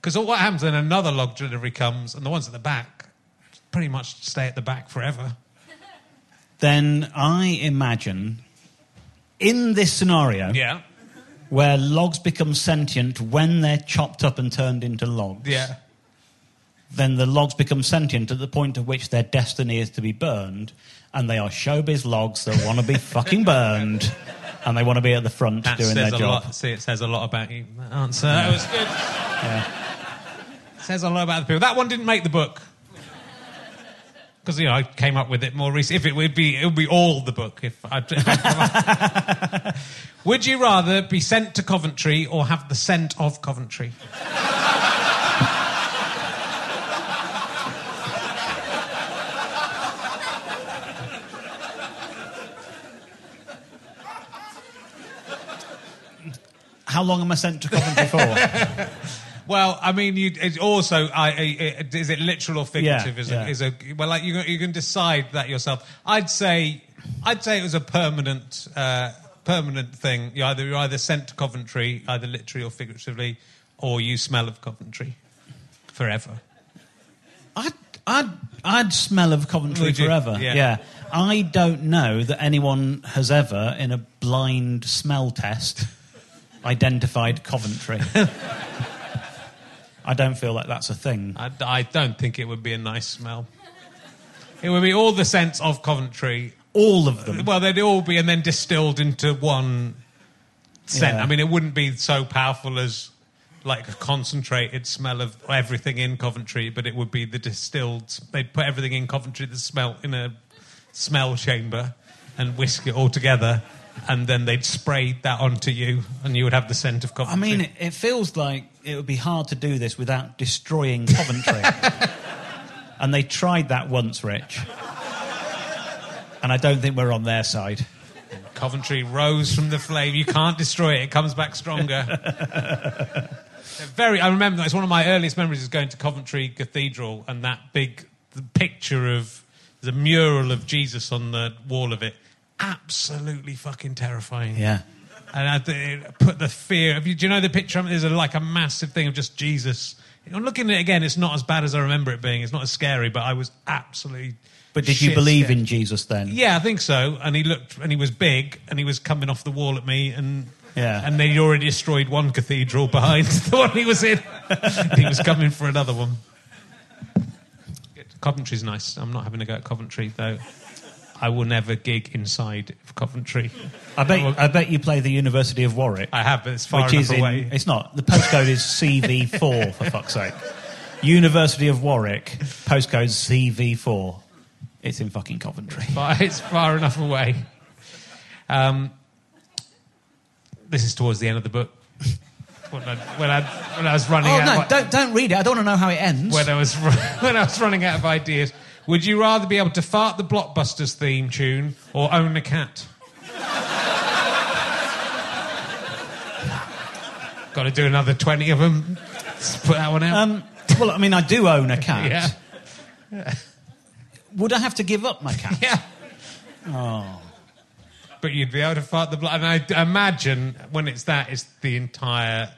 Speaker 1: Because what happens when another log delivery comes and the ones at the back pretty much stay at the back forever?
Speaker 2: then I imagine in this scenario
Speaker 1: Yeah.
Speaker 2: Where logs become sentient when they're chopped up and turned into logs.
Speaker 1: Yeah.
Speaker 2: then the logs become sentient at the point at which their destiny is to be burned, and they are showbiz logs that want to be fucking burned, and they want to be at the front
Speaker 1: That
Speaker 2: doing
Speaker 1: says
Speaker 2: their
Speaker 1: a
Speaker 2: job.
Speaker 1: lot. See, it says a lot about you. That answer. That was good. Yeah. Says a lot about the people. That one didn't make the book. Because you know, I came up with it more recently. If it would be, it would be all the book. If I, if I would you rather be sent to Coventry or have the scent of Coventry?
Speaker 2: How long am I sent to Coventry for?
Speaker 1: Well, I mean, you also I, I, is it literal or figurative?
Speaker 2: Yeah,
Speaker 1: is,
Speaker 2: yeah.
Speaker 1: A, is a well, like you can- you can decide that yourself. I'd say I'd say it was a permanent uh, permanent thing. You either you're either sent to Coventry, either literally or figuratively, or you smell of Coventry forever.
Speaker 2: I'd, I'd, I'd smell of Coventry
Speaker 1: Would you?
Speaker 2: forever.
Speaker 1: Yeah.
Speaker 2: I don't know that anyone has ever, in a blind smell test, identified Coventry. I don't feel like that's a thing.
Speaker 1: I, I don't think it would be a nice smell. It would be all the scents of Coventry.
Speaker 2: All of them.
Speaker 1: Well, they'd all be and then distilled into one scent.
Speaker 2: Yeah.
Speaker 1: I mean, it wouldn't be so powerful as like a concentrated smell of everything in Coventry, but it would be the distilled. They'd put everything in Coventry that smell in a smell chamber and whisk it all together, and then they'd spray that onto you, and you would have the scent of Coventry.
Speaker 2: I mean, it, it feels like it would be hard to do this without destroying Coventry. and they tried that once, Rich. And I don't think we're on their side.
Speaker 1: Coventry rose from the flame. You can't destroy it; it comes back stronger. Very. I remember it's one of my earliest memories is going to Coventry Cathedral and that big the picture of the mural of Jesus on the wall of it. Absolutely fucking terrifying.
Speaker 2: Yeah.
Speaker 1: And I, it put the fear. You, do you know the picture? There's a, like a massive thing of just Jesus. I'm looking at it again. It's not as bad as I remember it being. It's not as scary, but I was absolutely.
Speaker 2: But did you believe
Speaker 1: scared.
Speaker 2: in Jesus then?
Speaker 1: Yeah, I think so. And he looked, and he was big, and he was coming off the wall at me, and
Speaker 2: Yeah.
Speaker 1: and they'd already destroyed one cathedral behind the one he was in. he was coming for another one. Coventry's nice. I'm not having a go at Coventry though. I will never gig inside of Coventry.
Speaker 2: I bet, I bet you play the University of Warwick.
Speaker 1: I have, but it's far
Speaker 2: which
Speaker 1: enough
Speaker 2: is in,
Speaker 1: away.
Speaker 2: It's not. The postcode is CV4, for fuck's sake. University of Warwick, postcode CV4. It's in fucking Coventry.
Speaker 1: But it's far enough away. Um, this is towards the end of the book. When I, when I, when I was running
Speaker 2: Oh,
Speaker 1: out.
Speaker 2: no,
Speaker 1: of-
Speaker 2: don't, don't read it. I don't want to know how it ends.
Speaker 1: when I was when I was running out of ideas. Would you rather be able to fart the Blockbusters theme tune or own a cat? Got to do another twenty of them. Let's put that one out.
Speaker 2: Um, well, I mean, I do own a cat.
Speaker 1: yeah,
Speaker 2: Would I have to give up my cat?
Speaker 1: yeah. Oh. But you'd be able to fart the block, and I imagine when it's that, it's the entire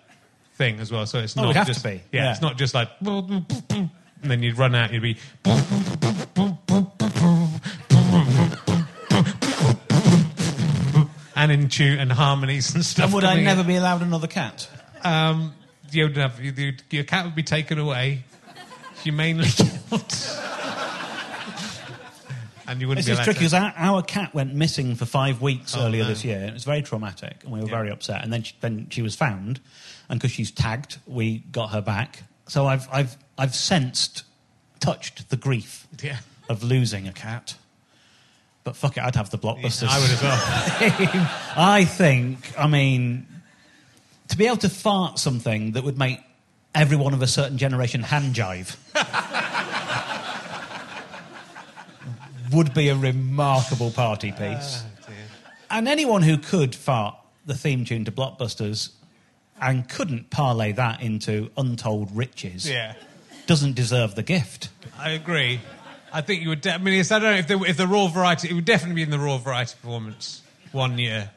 Speaker 1: thing as well. So it's
Speaker 2: Oh,
Speaker 1: not
Speaker 2: would have
Speaker 1: just
Speaker 2: to be,
Speaker 1: Yeah,
Speaker 2: yeah.
Speaker 1: it's not just like and then you'd run out. You'd be and in tune and harmonies and stuff.
Speaker 2: And would I
Speaker 1: coming in.
Speaker 2: never be allowed another cat?
Speaker 1: Um, you'd have, you'd, your cat would be taken away, humanely killed. And you wouldn't
Speaker 2: This
Speaker 1: be
Speaker 2: is tricky because our, our cat went missing for five weeks
Speaker 1: Oh,
Speaker 2: earlier
Speaker 1: no.
Speaker 2: this year. It was very traumatic, and we were very upset. And then she, then she was found, and because she's tagged, we got her back. So I've I've I've sensed, touched the grief
Speaker 1: Yeah.
Speaker 2: of losing a cat. But fuck it, I'd have the blockbusters.
Speaker 1: I would as well.
Speaker 2: I think, I mean, to be able to fart something that would make everyone of a certain generation hand jive would be a remarkable party ah, piece. and anyone who could fart the theme tune to Blockbusters and couldn't parlay that into untold riches
Speaker 1: Yeah.
Speaker 2: doesn't deserve the gift.
Speaker 1: I agree. I think you would. De- I mean, it's, I don't know if the, if the raw variety. It would definitely be in the raw variety performance one year.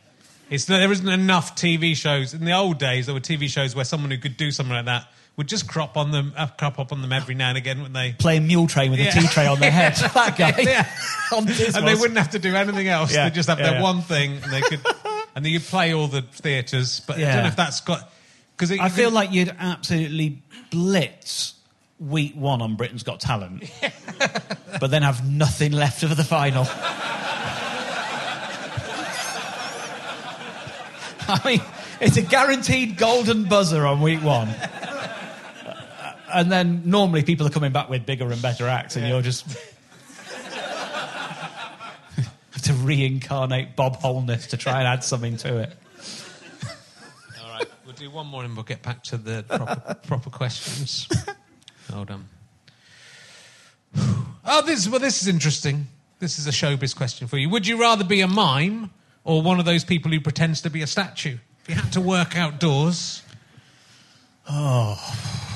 Speaker 1: It's there isn't enough TV shows in the old days. There were TV shows where someone who could do something like that would just crop on them, uh, crop up on them every now and again, wouldn't they?
Speaker 2: Playing Mule Train with
Speaker 1: Yeah.
Speaker 2: a tea tray on their head. that guy.
Speaker 1: Yeah. And they wouldn't have to do anything else.
Speaker 2: Yeah.
Speaker 1: They just have
Speaker 2: Yeah,
Speaker 1: their one thing, and they could, and then you play all the theatres. But I don't know if that's got because
Speaker 2: I feel like you'd absolutely blitz week one on Britain's Got Talent, but then have nothing left for the final. I mean, it's a guaranteed golden buzzer on week one. And then normally people are coming back with bigger and better acts, and you're just. to reincarnate Bob Holness to try and add something to it.
Speaker 1: All right, we'll do one more and we'll get back to the proper, proper questions. Hold on. Oh, this well, this is interesting. This is a showbiz question for you. Would you rather be a mime or one of those people who pretends to be a statue? If you had to work outdoors, oh.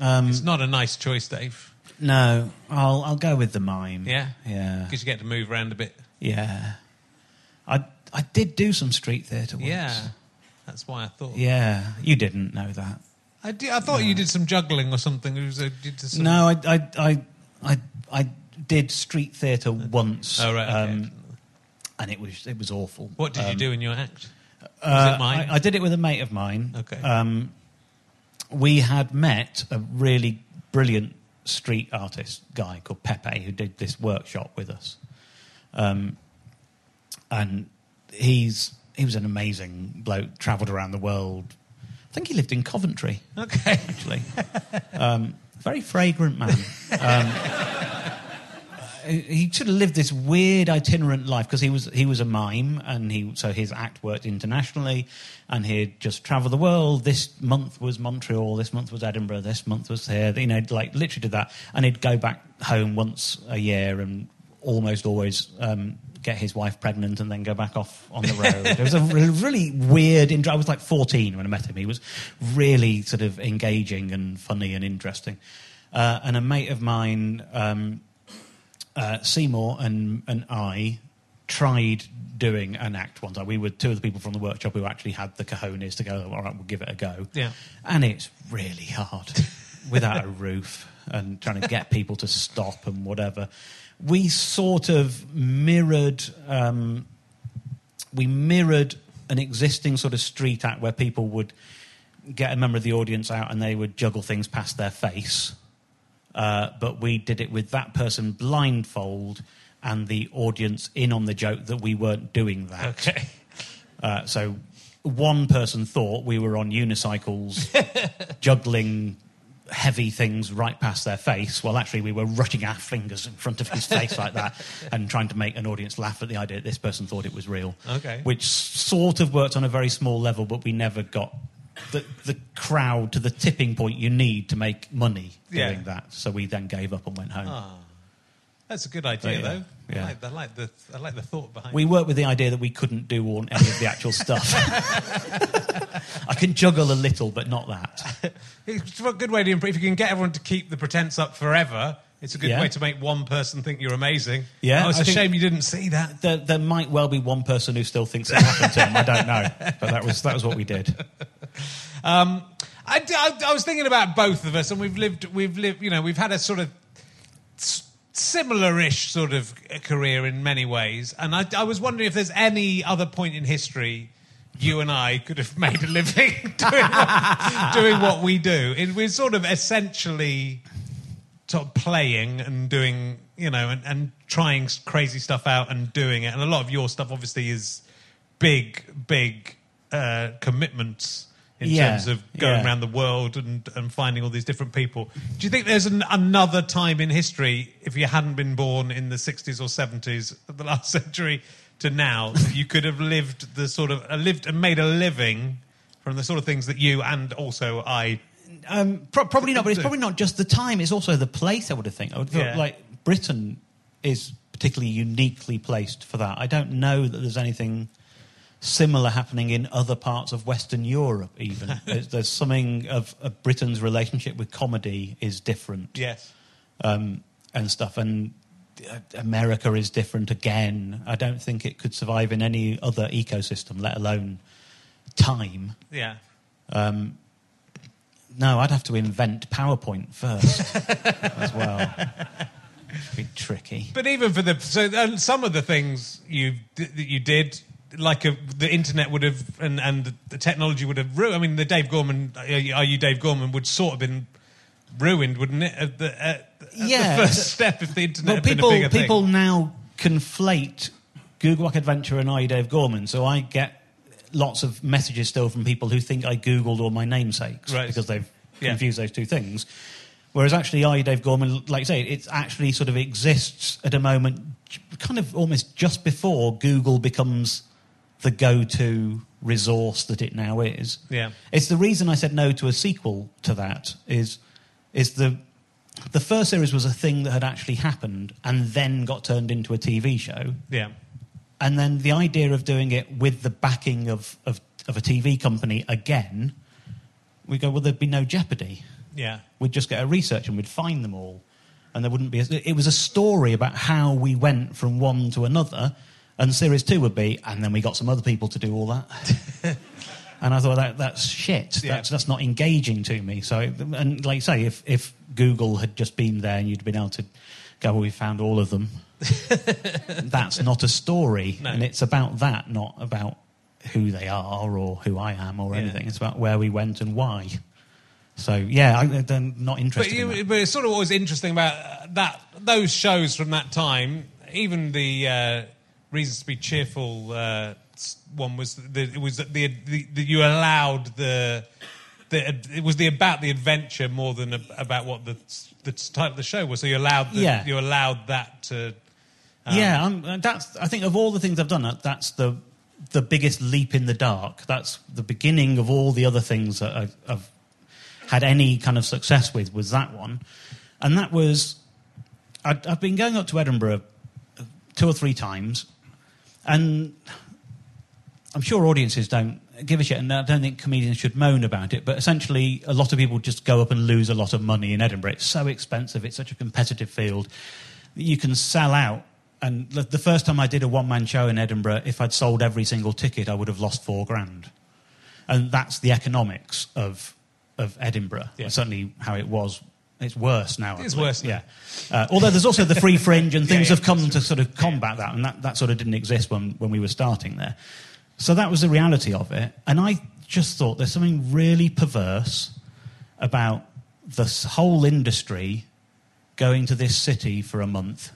Speaker 1: It's not a nice choice, Dave.
Speaker 2: No, I'll I'll go with the mime.
Speaker 1: Yeah?
Speaker 2: yeah,
Speaker 1: Because you get to move around a bit.
Speaker 2: yeah. I I did do some street theatre once.
Speaker 1: Yeah. That's why I thought.
Speaker 2: yeah. You didn't know that.
Speaker 1: I, did, I thought you did some juggling or something. It was a, did some,
Speaker 2: No, I I I I, I did street theatre once.
Speaker 1: Oh, right. Okay.
Speaker 2: um, and it was it was awful.
Speaker 1: what did you
Speaker 2: Um,
Speaker 1: do in your act? Was
Speaker 2: Uh,
Speaker 1: it mine?
Speaker 2: I, I did it with a mate of mine.
Speaker 1: Okay.
Speaker 2: Um, we had met a really brilliant street artist guy called Pepe who did this workshop with us. Um, and he's he was an amazing bloke. Travelled around the world. I think he lived in Coventry
Speaker 1: okay.
Speaker 2: actually. um, very fragrant man. Um, he sort of lived this weird itinerant life because he was he was a mime and he so his act worked internationally and he'd just travel the world. This month was Montreal, this month was Edinburgh, this month was here. You know, like literally did that, and he'd go back home once a year and almost always. Um, Get his wife pregnant and then go back off on the road. it was a really weird. I was like 14 when I met him. He was really sort of engaging and funny and interesting. Uh, and a mate of mine, um, uh, Seymour and, and I tried doing an act one time. We were two of the people from the workshop who actually had the cojones to go, all right, we'll give it a go.
Speaker 1: Yeah.
Speaker 2: And it's really hard without a roof and trying to get people to stop and whatever. We sort of mirrored, um, we mirrored an existing sort of street act where people would get a member of the audience out and they would juggle things past their face. Uh, but we did it with that person blindfold and the audience in on the joke that we weren't doing that.
Speaker 1: Okay.
Speaker 2: Uh, so one person thought we were on unicycles juggling heavy things right past their face, Well, actually we were rushing our fingers in front of his face like that and trying to make an audience laugh at the idea that this person thought it was real.
Speaker 1: Okay.
Speaker 2: Which sort of worked on a very small level, but we never got the, the crowd to the tipping point you need to make money
Speaker 1: Yeah.
Speaker 2: doing that. So we then gave up and went home.
Speaker 1: Ah. That's a good idea,
Speaker 2: Yeah.
Speaker 1: though.
Speaker 2: Yeah.
Speaker 1: I, like, I like the I like the thought behind.
Speaker 2: We worked with the idea that we couldn't do all, any of the actual stuff. I can juggle a little, but not that.
Speaker 1: It's a good way to improve. If you can get everyone to keep the pretense up forever, it's a good
Speaker 2: Yeah.
Speaker 1: way to make one person think you're amazing.
Speaker 2: Yeah,
Speaker 1: Oh, it's
Speaker 2: I
Speaker 1: a shame you didn't see that.
Speaker 2: There, there might well be one person who still thinks it happened to him. I don't know, but that was that was what we did.
Speaker 1: Um, I, I, I was thinking about both of us, and we've lived, we've lived, you know, we've had a sort of similar-ish sort of career in many ways, and I, I was wondering if there's any other point in history you and I could have made a living doing what, doing what we do. It, we're sort of essentially sort of playing and doing, you know, and, and trying crazy stuff out and doing it. And a lot of your stuff obviously is big, big uh, commitments in
Speaker 2: Yeah,
Speaker 1: terms of going
Speaker 2: yeah.
Speaker 1: around the world and, and finding all these different people. Do you think there's an, another time in history, if you hadn't been born in the 60s or 70s of the last century to now, you could have lived the sort of, uh, lived and made a living from the sort of things that you and also I
Speaker 2: Um, pro- probably not, but it's probably not just the time. It's also the place. I would have think. I would have
Speaker 1: Yeah.
Speaker 2: thought, like Britain is particularly uniquely placed for that. I don't know that there's anything similar happening in other parts of Western Europe. Even there's, there's something of, of Britain's relationship with comedy is different.
Speaker 1: Yes.
Speaker 2: um, and stuff. And uh, America is different again. I don't think it could survive in any other ecosystem, let alone time.
Speaker 1: Yeah.
Speaker 2: Um, no, I'd have to invent PowerPoint first as well. It'd be tricky.
Speaker 1: But even for the so uh, some of the things you that you did, like a, the internet would have and, and the technology would have ruined. I mean, the Dave Gorman, are you Dave Gorman, would sort of been ruined, wouldn't it? At the, at, at
Speaker 2: Yeah.
Speaker 1: the first step if the internet
Speaker 2: Well,
Speaker 1: had been
Speaker 2: people people
Speaker 1: thing.
Speaker 2: now conflate Googlewhack Adventure and I Dave Gorman, so I get lots of messages still from people who think I googled all my namesakes
Speaker 1: Right.
Speaker 2: because they've
Speaker 1: Yeah.
Speaker 2: confused those two things. Whereas actually, I Dave Gorman, like I say, it actually sort of exists at a moment, kind of almost just before Google becomes the go-to resource that it now is.
Speaker 1: Yeah.
Speaker 2: It's the reason I said no to a sequel to that is is the the first series was a thing that had actually happened and then got turned into a TV show.
Speaker 1: Yeah.
Speaker 2: And then the idea of doing it with the backing of, of of a TV company again, we go, well, there'd be no jeopardy.
Speaker 1: Yeah.
Speaker 2: We'd just get a research and we'd find them all. And there wouldn't be. A, it was a story about how we went from one to another. And series two would be, and then we got some other people to do all that. and I thought that that's shit.
Speaker 1: Yeah.
Speaker 2: That's that's not engaging to me. So, and like you say, if if Google had just been there and you'd been able to go, well, we found all of them. that's not a story,
Speaker 1: No.
Speaker 2: and it's about that, not about who they are or who I am or
Speaker 1: Yeah.
Speaker 2: anything. It's about where we went and why. So yeah, I, I'm not
Speaker 1: But,
Speaker 2: interested. in
Speaker 1: you, but it's sort of what was interesting about uh, that those shows from that time. Even the uh, reasons to be cheerful uh, one was the, it was that the, the, the you allowed the, the it was the about the adventure more than ab- about what the the type of the show was. So you allowed the,
Speaker 2: Yeah.
Speaker 1: you allowed that to
Speaker 2: yeah, I'm, that's. I think of all the things I've done, that- that's the the biggest leap in the dark. That's the beginning of all the other things that I've, I've had any kind of success with. Was that one, and that was I'd, I've been going up to Edinburgh uh, two or three times, and I'm sure audiences don't give a shit, and I don't think comedians should moan about it. But essentially, a lot of people just go up and lose a lot of money in Edinburgh. It's so expensive. It's such a competitive field. You can sell out. And the first time I did a one man show in Edinburgh, if I'd sold every single ticket, I would have lost four grand. And that's the economics of, of Edinburgh.
Speaker 1: Yeah.
Speaker 2: Certainly how it was. It's worse now.
Speaker 1: It's worse now.
Speaker 2: Yeah. Uh, although there's also the free fringe and things
Speaker 1: yeah,
Speaker 2: have come to sort of combat that, and that, that sort of didn't exist when, when we were starting there. So that was the reality of it. And I just thought there's something really perverse about this whole industry going to this city for a month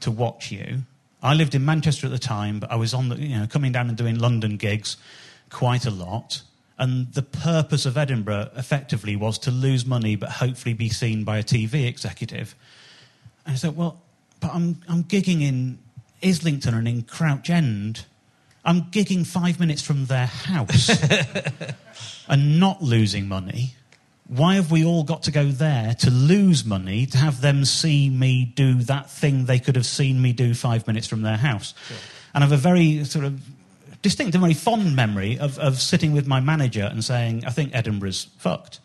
Speaker 2: to watch you. I lived in Manchester at the time, but I was on the, you know, coming down and doing London gigs quite a lot. And the purpose of Edinburgh effectively was to lose money, but hopefully be seen by a TV executive. And I said, well, but I'm, I'm gigging in Islington and in Crouch End. I'm gigging five minutes from their house and not losing money. Why have we all got to go there to lose money to have them see me do that thing they could have seen me do five minutes from their house? And I have a very sort of distinct and very fond memory of, of sitting with my manager and saying, I think Edinburgh's fucked.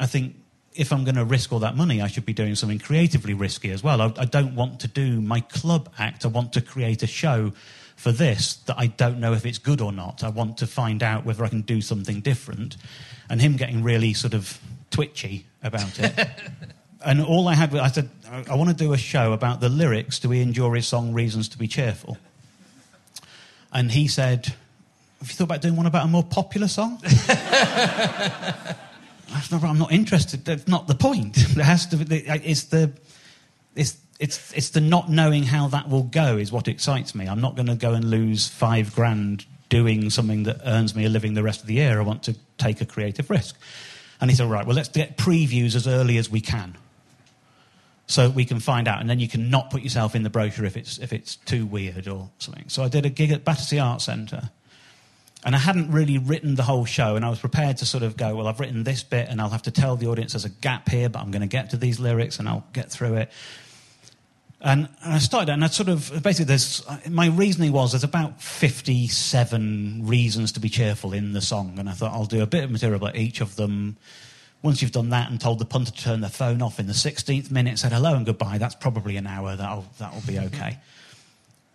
Speaker 2: I think if I'm going to risk all that money, I should be doing something creatively risky as well. I, I don't want to do my club act. I want to create a show for this that I don't know if it's good or not. I want to find out whether I can do something different. And him getting really sort of twitchy about it. and all I had was, I said, I, want to do a show about the lyrics to Ian Dury's song Reasons to Be Cheerful. And he said, Have you thought about doing one about a more popular song? Said, I'm not interested. That's not the point. It has to. be- It's the. It's it's it's the not knowing how that will go is what excites me. I'm not going to go and lose five grand doing something that earns me a living the rest of the year. I want to take a creative risk. And he said, right, well, let's get previews as early as we can, so we can find out, and then you can not put yourself in the brochure if it's if it's too weird or something. So I did a gig at Battersea Arts Centre. And I hadn't really written the whole show, and I was prepared to sort of go, well, I've written this bit, and I'll have to tell the audience there's a gap here, but I'm going to get to these lyrics, and I'll get through it. And, and I started, and I sort of basically, there's my reasoning was there's about 57 reasons to be cheerful in the song, and I thought I'll do a bit of material about each of them. Once you've done that and told the punter to turn their phone off in the 16th minute, said hello and goodbye, that's probably an hour, that'll, that'll be okay.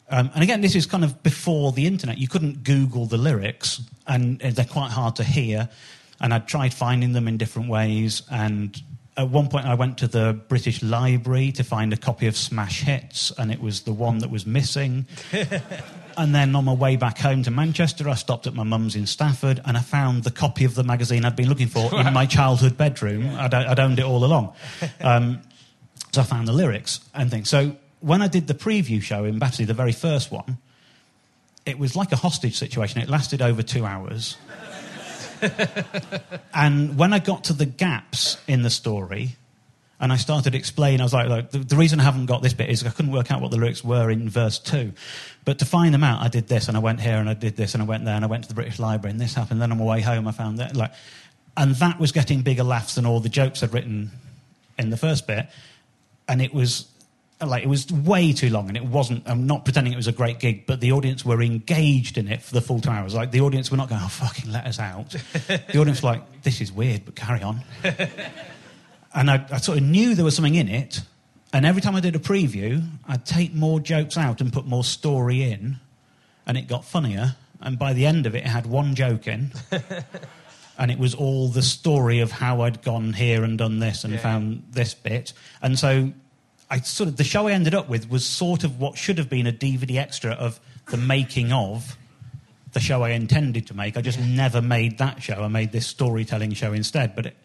Speaker 2: Um, and again, this is kind of before the internet. You couldn't Google the lyrics, and they're quite hard to hear. And I'd tried finding them in different ways. And at one point, I went to the British Library to find a copy of Smash Hits, and it was the one that was missing. and then on my way back home to Manchester, I stopped at my mum's in Stafford, and I found the copy of the magazine I'd been looking for in my childhood bedroom. I'd, I'd owned it all along. Um, so I found the lyrics and things. So when I did the preview show in Battersea, the very first one, it was like a hostage situation. It lasted over two hours. and when I got to the gaps in the story, and I started explaining, I was like, like the, the reason I haven't got this bit is I couldn't work out what the lyrics were in verse two. But to find them out, I did this, and I went here, and I did this, and I went there, and I went to the British Library, and this happened. Then on my way home, I found that, like, and that was getting bigger laughs than all the jokes I'd written in the first bit. And it was like it was way too long, and it wasn't. I'm not pretending it was a great gig, but the audience were engaged in it for the full two hours. Like the audience were not going, "Oh, fucking let us out." the audience were like, "This is weird, but carry on." and I, I sort of knew there was something in it. And every time I did a preview, I'd take more jokes out and put more story in, and it got funnier. And by the end of it, it had one joke in, and it was all the story of how I'd gone here and done this and found this bit. And so, I sort of the show I ended up with was sort of what should have been a DVD extra of the making of the show I intended to make. I just never made that show. I made this storytelling show instead. But it,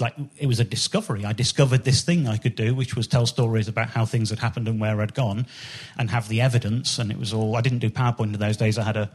Speaker 2: like it was a discovery. I discovered this thing I could do, which was tell stories about how things had happened and where I'd gone, and have the evidence. And it was all. I didn't do PowerPoint in those days. I had a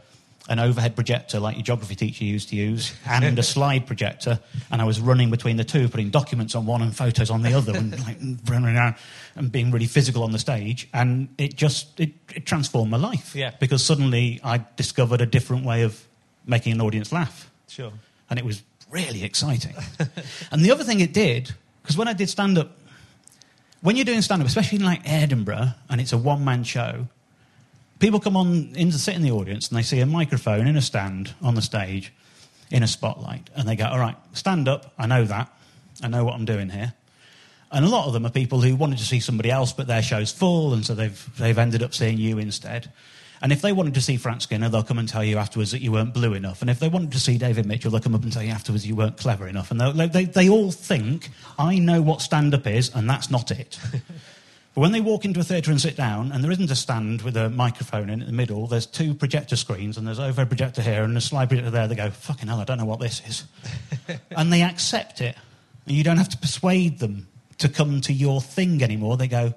Speaker 2: an overhead projector like your geography teacher used to use, and a slide projector, and I was running between the two, putting documents on one and photos on the other, and like running around and being really physical on the stage. And it just it, it transformed my life.
Speaker 1: Yeah.
Speaker 2: Because suddenly I discovered a different way of making an audience laugh
Speaker 1: Sure.
Speaker 2: and it was really exciting. and the other thing it did, because when I did stand up, when you're doing stand up, especially in like Edinburgh, and it's a one man show, people come on in to sit in the audience and they see a microphone in a stand on the stage in a spotlight, and they go, All right, stand up, I know that, I know what I'm doing here. And a lot of them are people who wanted to see somebody else, but their show's full, and so they've, they've ended up seeing you instead. And if they wanted to see Frank Skinner, they'll come and tell you afterwards that you weren't blue enough. And if they wanted to see David Mitchell, they'll come up and tell you afterwards you weren't clever enough. And they, they, all think, I know what stand up is, and that's not it. but when they walk into a theatre and sit down, and there isn't a stand with a microphone in the middle, there's two projector screens, and there's an overhead projector here and a slide projector there, they go, fucking hell, I don't know what this is. and they accept it. And you don't have to persuade them to come to your thing anymore. They go,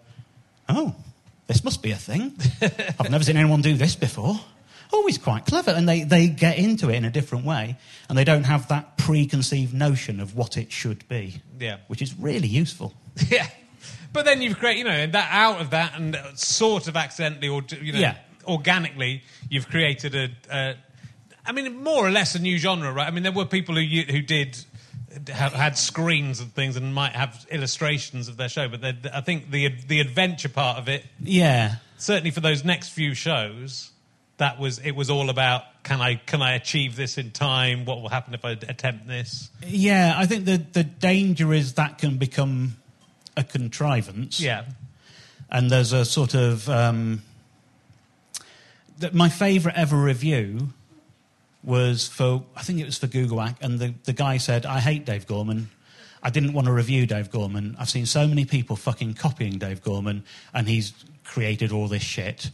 Speaker 2: oh, this must be a thing. I've never seen anyone do this before. Oh, he's quite clever. And they, they get into it in a different way. And they don't have that preconceived notion of what it should be.
Speaker 1: Yeah.
Speaker 2: Which is really useful.
Speaker 1: Yeah. But then you've created, you know, that out of that and sort of accidentally or, you know,
Speaker 2: Yeah.
Speaker 1: organically, you've created a, a, I mean, more or less a new genre, right? I mean, there were people who, who did, have, had screens and things and might have illustrations of their show, but I think the, the adventure part of it,
Speaker 2: Yeah.
Speaker 1: certainly for those next few shows, that was, it was all about, can I, can I achieve this in time? What will happen if I attempt this?
Speaker 2: Yeah, I think the, the danger is that can become a contrivance.
Speaker 1: Yeah.
Speaker 2: and there's a sort of um, th- my favourite ever review was for I think it was for Googlewhack, and the, the guy said, "I hate Dave Gorman. I didn't want to review Dave Gorman. I've seen so many people fucking copying Dave Gorman, and he's created all this shit.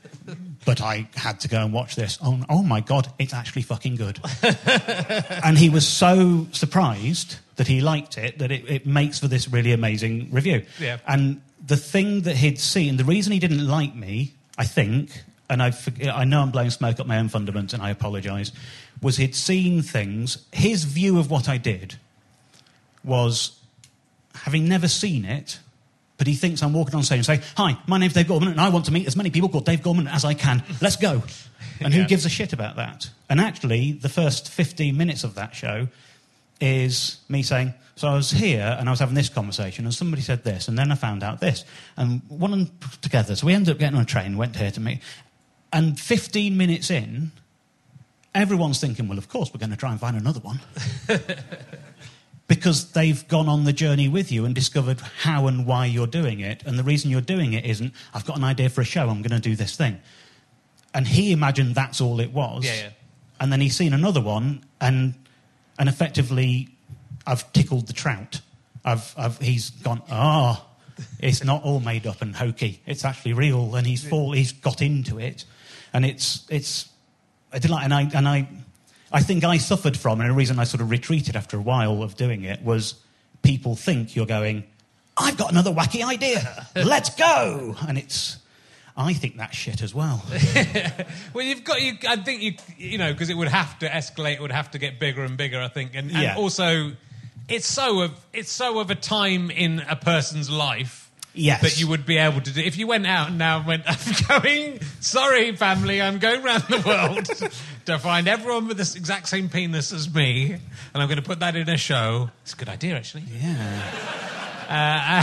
Speaker 2: but I had to go and watch this. Oh, oh my god, it's actually fucking good. and he was so surprised that he liked it that it, it makes for this really amazing review.
Speaker 1: Yeah.
Speaker 2: And the thing that he'd seen, the reason he didn't like me, I think, and I, I know I'm blowing smoke up my own fundament, and I apologise, was he'd seen things. His view of what I did was having never seen it, but he thinks I'm walking on stage and saying, Hi, my name's Dave Gorman, and I want to meet as many people called Dave Gorman as I can. Let's go. And who gives a shit about that? And actually, the first 15 minutes of that show is me saying, So I was here and I was having this conversation, and somebody said this, and then I found out this. And one and together. So we ended up getting on a train, went here to meet. And 15 minutes in, everyone's thinking, Well, of course, we're going to try and find another one because they've gone on the journey with you and discovered how and why you're doing it. And the reason you're doing it isn't, I've got an idea for a show, I'm going to do this thing. And he imagined that's all it was.
Speaker 1: Yeah, yeah.
Speaker 2: And then he's seen another one, and, and effectively, I've tickled the trout. I've, I've, he's gone, ah, it's not all made up and hokey. It's actually real, and he's fall, he's got into it, and it's it's a delight. And I and I, I think I suffered from, and the reason I sort of retreated after a while of doing it was people think you're going, I've got another wacky idea, let's go, and it's. I think that's shit as well.
Speaker 1: Well, you've got. You, I think you. You know, because it would have to escalate. It would have to get bigger and bigger. I think, and, and
Speaker 2: Yeah.
Speaker 1: also, it's so of it's so of a time in a person's life.
Speaker 2: Yes.
Speaker 1: That you would be able to do. If you went out now and now went, I'm going, sorry, family, I'm going around the world to find everyone with this exact same penis as me, and I'm going to put that in a show. It's a good idea, actually.
Speaker 2: Yeah. Uh,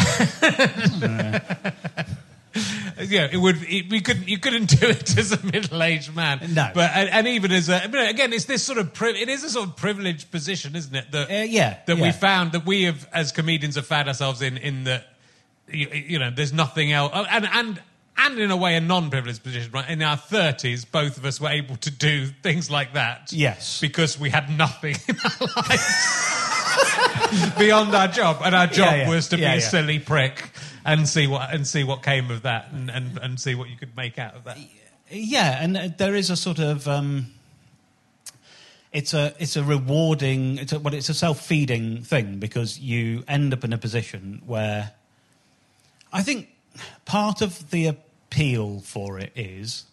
Speaker 2: hmm.
Speaker 1: yeah, it would. It, we couldn't. You couldn't do it as a middle-aged man.
Speaker 2: No.
Speaker 1: but and, and even as a. But again, it's this sort of. Pri- it is a sort of privileged position, isn't it? That
Speaker 2: Uh, yeah,
Speaker 1: that we found that we have, as comedians, have found ourselves in. In that, you, you know, there's nothing else, oh, and and. And in a way, a non-privileged position. Right? In our thirties, both of us were able to do things like that.
Speaker 2: Yes.
Speaker 1: because we had nothing in our lives beyond our job, and our job
Speaker 2: Yeah, yeah.
Speaker 1: was to
Speaker 2: Yeah,
Speaker 1: be a silly prick and see what and see what came of that, and, and, and see what you could make out of that.
Speaker 2: Yeah, and there is a sort of um, it's a it's a rewarding it's a, well it's a self feeding thing because you end up in a position where I think part of the appeal for it is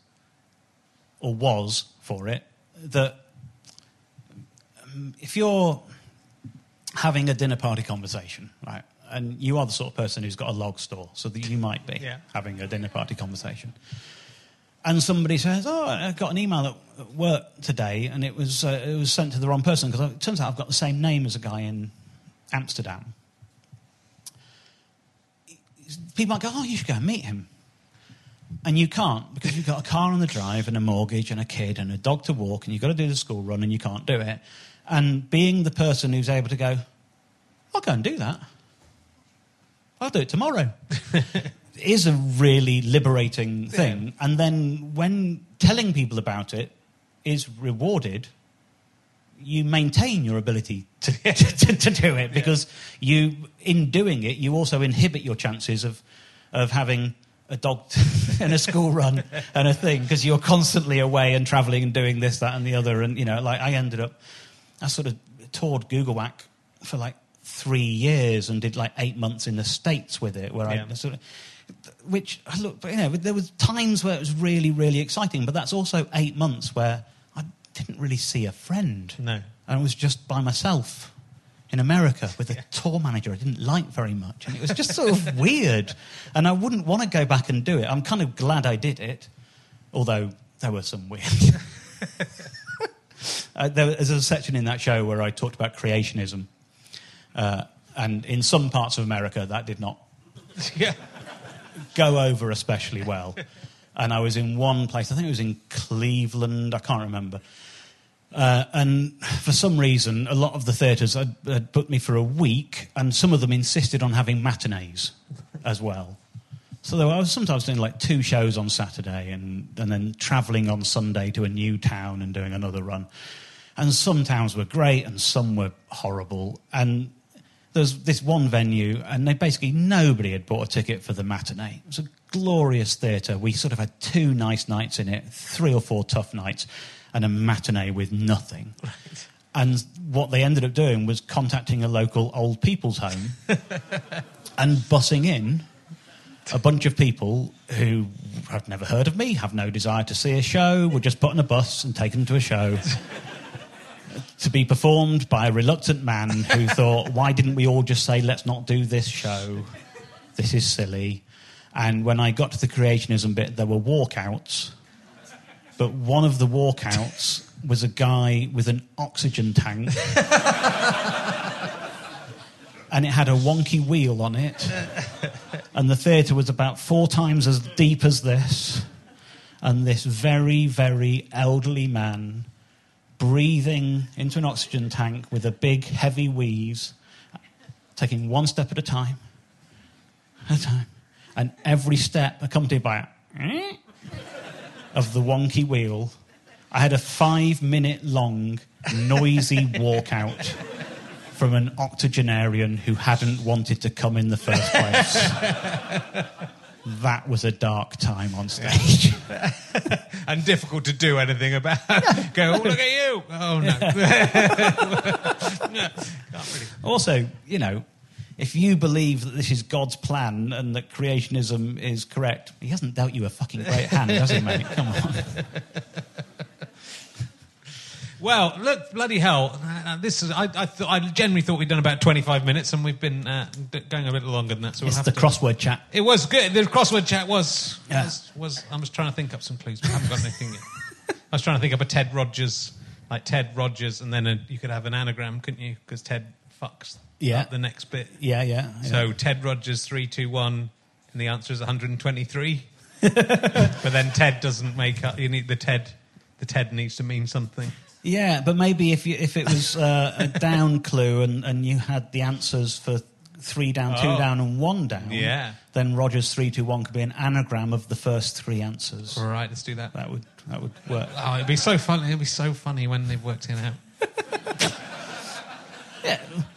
Speaker 2: or was for it that um, if you're having a dinner party conversation, right, and you are the sort of person who's got a log store, so that you might be
Speaker 1: Yeah.
Speaker 2: having a dinner party conversation and somebody says, "Oh, I got an email at, work today, and it was uh, it was sent to the wrong person because it turns out I've got the same name as a guy in Amsterdam." People might go, "Oh, you should go and meet him," and you can't because you've got a car on the drive and a mortgage and a kid and a dog to walk, and you've got to do the school run, and you can't do it. And being the person who's able to go, "I'll go and do that," I'll do it tomorrow. is a really liberating thing. And then when telling people about it is rewarded, you maintain your ability to, to, to do it because you, in doing it, you also inhibit your chances of, of having a dog and a school run and a thing because you're constantly away and traveling and doing this, that, and the other. And, you know, like I ended up, I sort of toured Googlewhack for like three years and did like eight months in the States with it, where
Speaker 1: Yeah.
Speaker 2: I sort of, which I look, but, you know, there was times where it was really, really exciting, but that's also eight months where I didn't really see a friend.
Speaker 1: No.
Speaker 2: And I was just by myself in America with a tour manager I didn't like very much. And it was just sort of weird. And I wouldn't want to go back and do it. I'm kind of glad I did it, although there were some weird. uh, there was a section in that show where I talked about creationism. Uh, and in some parts of America, that did not go over especially well. And I was in one place, I think it was in Cleveland, I can't remember. Uh, and for some reason, a lot of the theatres had, had booked me for a week, and some of them insisted on having matinees as well. So there were, I was sometimes doing like two shows on Saturday and, and then travelling on Sunday to a new town and doing another run. And some towns were great and some were horrible. And there's this one venue, and they basically nobody had bought a ticket for the matinee. It was a glorious theatre. We sort of had two nice nights in it, three or four tough nights, and a matinee with nothing. And what they ended up doing was contacting a local old people's home and bussing in a bunch of people who have never heard of me, have no desire to see a show, were just put on a bus and taken to a show to be performed by a reluctant man who thought, why didn't we all just say, let's not do this show? This is silly. And when I got to the creationism bit, there were walkouts. But one of the walkouts was a guy with an oxygen tank. and it had a wonky wheel on it. And the theatre was about four times as deep as this. And this very, very elderly man breathing into an oxygen tank with a big, heavy wheeze, taking one step at a time, at a time, and every step accompanied by a of the wonky wheel. I had a five minute long, noisy walkout from an octogenarian who hadn't wanted to come in the first place. that was a dark time on stage.
Speaker 1: and difficult to do anything about. Go, oh, look at you! Oh no, really.
Speaker 2: Also, you know, if you believe that this is God's plan and that creationism is correct, he hasn't dealt you a fucking great hand, has he, mate? Come on.
Speaker 1: Well, look, bloody hell! Uh, this is. I, I, th- I generally thought we'd done about twenty-five minutes, and we've been uh, d- going a bit longer than that. So we'll
Speaker 2: It's
Speaker 1: have
Speaker 2: the
Speaker 1: to.
Speaker 2: crossword chat.
Speaker 1: It was good. The crossword chat was,
Speaker 2: Yeah.
Speaker 1: was was. I was trying to think up some clues, but I haven't got anything yet. I was trying to think up a Ted Rogers, like Ted Rogers, and then a, you could have an anagram, couldn't you? Because Ted fucks
Speaker 2: Yeah.
Speaker 1: up the next bit.
Speaker 2: Yeah, yeah. yeah.
Speaker 1: So Ted Rogers three two one, and the answer is one hundred and twenty-three. but then Ted doesn't make up. You need the Ted. The Ted needs to mean something.
Speaker 2: Yeah, but maybe if you, if it was uh, a down clue and, and you had the answers for three down, two
Speaker 1: Oh.
Speaker 2: down, and one down,
Speaker 1: Yeah.
Speaker 2: then Rogers three two one could be an anagram of the first three answers.
Speaker 1: All right, let's do that.
Speaker 2: That would that would work.
Speaker 1: Oh, it'd be so funny. It'd be so funny when they've worked it out.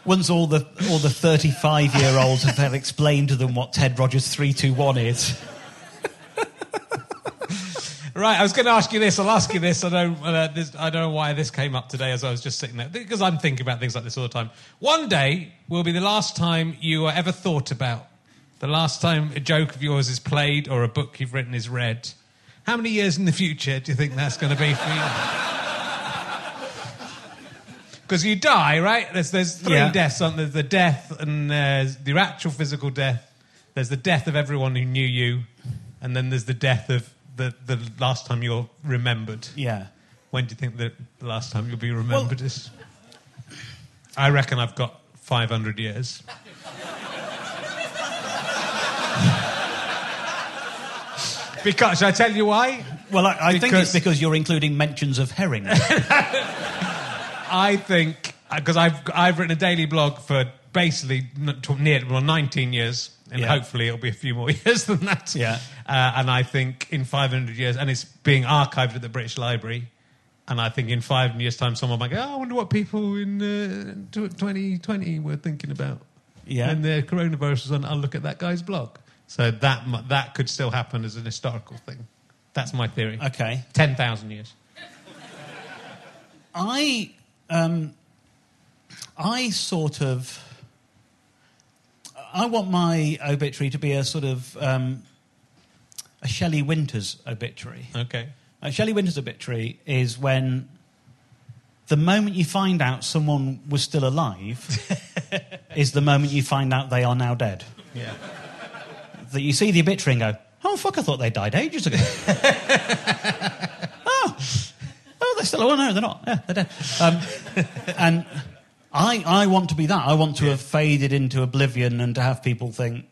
Speaker 2: Once all the all the thirty five year olds have explained to them what Ted Rogers three two one is.
Speaker 1: Right, I was going to ask you this. I'll ask you this. I don't. Uh, this, I don't know why this came up today as I was just sitting there because I'm thinking about things like this all the time. One day will be the last time you are ever thought about. The last time a joke of yours is played or a book you've written is read. How many years in the future do you think that's going to be for you? Because you die, right? There's, there's three
Speaker 2: Yeah.
Speaker 1: deaths. Aren't there? There's the death, and there's the actual physical death. There's the death of everyone who knew you, and then there's the death of the, the last time you're remembered.
Speaker 2: Yeah.
Speaker 1: When do you think that the last time you'll be remembered is? I reckon I've got 500 years. because, should I tell you why?
Speaker 2: Well, I, I think it's because you're including mentions of herring.
Speaker 1: I think uh, because I've I've written a daily blog for basically near well 19 years, and
Speaker 2: Yeah.
Speaker 1: hopefully it'll be a few more years than that.
Speaker 2: Yeah.
Speaker 1: Uh, and I think in 500 years, and it's being archived at the British Library. And I think in five years' time, someone might go, oh, I wonder what people in uh, 2020 were thinking about.
Speaker 2: Yeah.
Speaker 1: And the coronavirus was on, I'll look at that guy's blog. So that, that could still happen as an historical thing. That's my theory.
Speaker 2: Okay.
Speaker 1: 10,000 years.
Speaker 2: I um, I sort of I want my obituary to be a sort of um, a Shelley Winters obituary.
Speaker 1: Okay.
Speaker 2: A Shelley Winters obituary is when the moment you find out someone was still alive is the moment you find out they are now dead.
Speaker 1: Yeah.
Speaker 2: That you see the obituary and go, oh fuck, I thought they died ages ago. oh, oh, they're still alive. Oh, No, they're not. Yeah, they're dead. Um, and I, I want to be that. I want to have faded into oblivion and to have people think,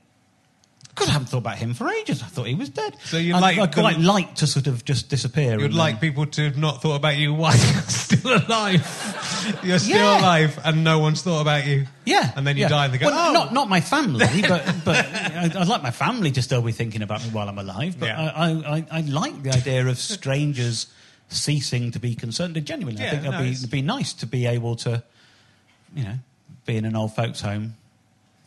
Speaker 2: God, I haven't thought about him for ages. I thought he was dead.
Speaker 1: So you like
Speaker 2: I'd quite like to sort of just disappear.
Speaker 1: You'd like
Speaker 2: then-
Speaker 1: people to have not thought about you while you're still alive. You're still
Speaker 2: Yeah.
Speaker 1: alive and no one's thought about you.
Speaker 2: Yeah,
Speaker 1: And then you
Speaker 2: yeah.
Speaker 1: die and they go,
Speaker 2: well,
Speaker 1: oh.
Speaker 2: not not my family, but but I'd, I'd like my family to still be thinking about me while I'm alive. But
Speaker 1: Yeah.
Speaker 2: I, I, I, I like the idea of strangers ceasing to be concerned. Genuinely, I think it'd
Speaker 1: no,
Speaker 2: be it'd be nice to be able to, you know, being in an old folks' home,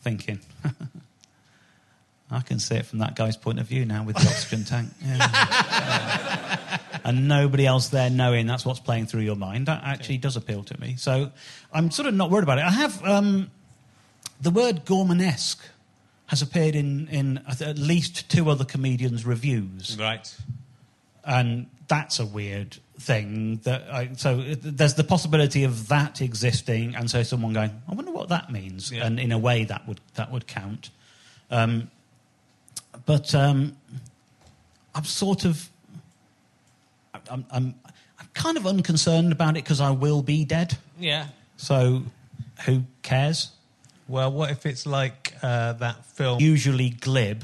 Speaker 2: thinking. I can see it from that guy's point of view now with the oxygen tank. Yeah. and nobody else there knowing that's what's playing through your mind. That actually does appeal to me. So I'm sort of not worried about it. I have um, the word Gormanesque has appeared in, in at least two other comedians' reviews,
Speaker 1: Right.
Speaker 2: and that's a weird thing. That I, so there's the possibility of that existing, and so someone going, I wonder what that means,
Speaker 1: Yeah.
Speaker 2: and in a way that would that would count. Um, but um, I'm sort of, I'm, I'm, I'm kind of unconcerned about it because I will be dead.
Speaker 1: Yeah.
Speaker 2: So who cares?
Speaker 1: Well, what if it's like uh, that film?
Speaker 2: Usually glib,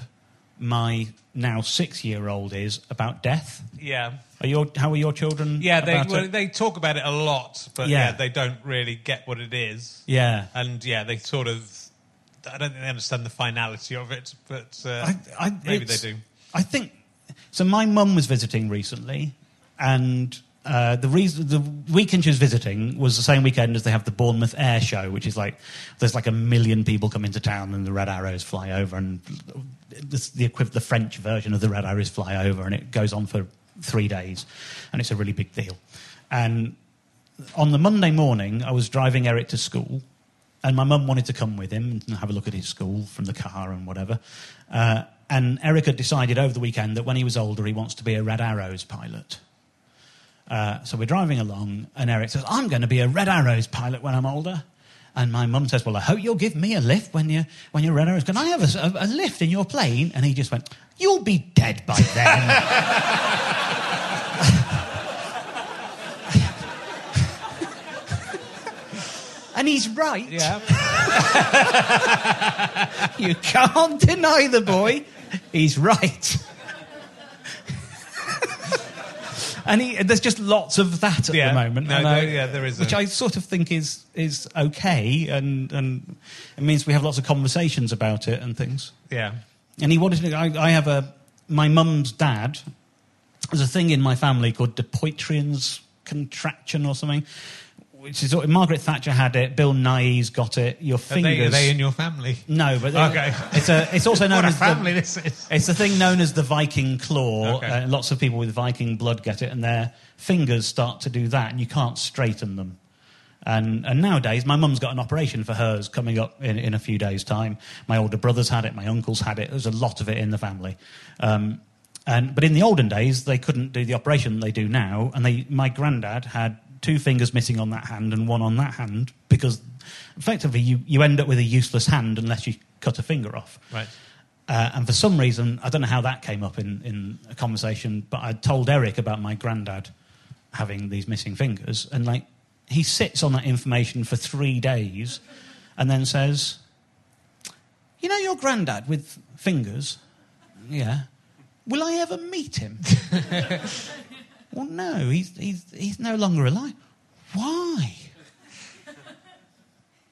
Speaker 2: my now six-year-old is about death.
Speaker 1: yeah.
Speaker 2: Are your how are your children?
Speaker 1: Yeah, they, well, they talk about it a lot, but yeah.
Speaker 2: Yeah.
Speaker 1: they don't really get what it is.
Speaker 2: yeah.
Speaker 1: And yeah, they sort of. I don't think they understand the finality of it, but uh,
Speaker 2: I, I,
Speaker 1: maybe they do.
Speaker 2: I think so. My mum was visiting recently, and uh, the reason the weekend she was visiting was the same weekend as they have the Bournemouth Air Show, which is like there's like a million people come into town and the Red Arrows fly over, and it's the the French version of the Red Arrows fly over, and it goes on for three days, and it's a really big deal. And on the Monday morning, I was driving Eric to school, and my mum wanted to come with him and have a look at his school from the car and whatever. Uh, and Eric had decided over the weekend that when he was older, he wants to be a Red Arrows pilot. Uh, so we're driving along, and Eric says, I'm going to be a Red Arrows pilot when I'm older. And my mum says, Well, I hope you'll give me a lift when you're, when you're Red Arrows. Can I have a, a, a lift in your plane? And he just went, You'll be dead by then. and he's right.
Speaker 1: Yeah.
Speaker 2: You can't deny the boy. He's right. and he, there's just lots of that at
Speaker 1: Yeah.
Speaker 2: the moment.
Speaker 1: No,
Speaker 2: and I-
Speaker 1: there- yeah, there is
Speaker 2: Which
Speaker 1: a-
Speaker 2: I sort of think is is okay, and and it means we have lots of conversations about it and things.
Speaker 1: Yeah.
Speaker 2: And he wanted to. I, I have a my mum's dad. There's a thing in my family called Dupuytren's contraction or something, which is Margaret Thatcher had it. Bill Nighy's got it. Your
Speaker 1: Are
Speaker 2: fingers.
Speaker 1: they, are they in your family?
Speaker 2: No, but
Speaker 1: Okay.
Speaker 2: it's a. It's also known as
Speaker 1: family
Speaker 2: the,
Speaker 1: this is.
Speaker 2: It's the thing known as the Viking claw.
Speaker 1: Okay.
Speaker 2: Uh, lots of people with Viking blood get it, and their fingers start to do that, and you can't straighten them. And, and nowadays, my mum's got an operation for hers coming up in, in a few days' time. My older brother's had it, my uncle's had it. There's a lot of it in the family. Um, and, but in the olden days, they couldn't do the operation they do now. And they, my granddad had two fingers missing on that hand and one on that hand because effectively you, you end up with a useless hand unless you cut a finger off.
Speaker 1: Right.
Speaker 2: Uh, and for some reason, I don't know how that came up in, in a conversation, but I told Eric about my granddad having these missing fingers. And like, he sits on that information for three days and then says, You know your granddad with fingers? Yeah. Will I ever meet him? well, no, he's, he's, he's no longer alive. Why?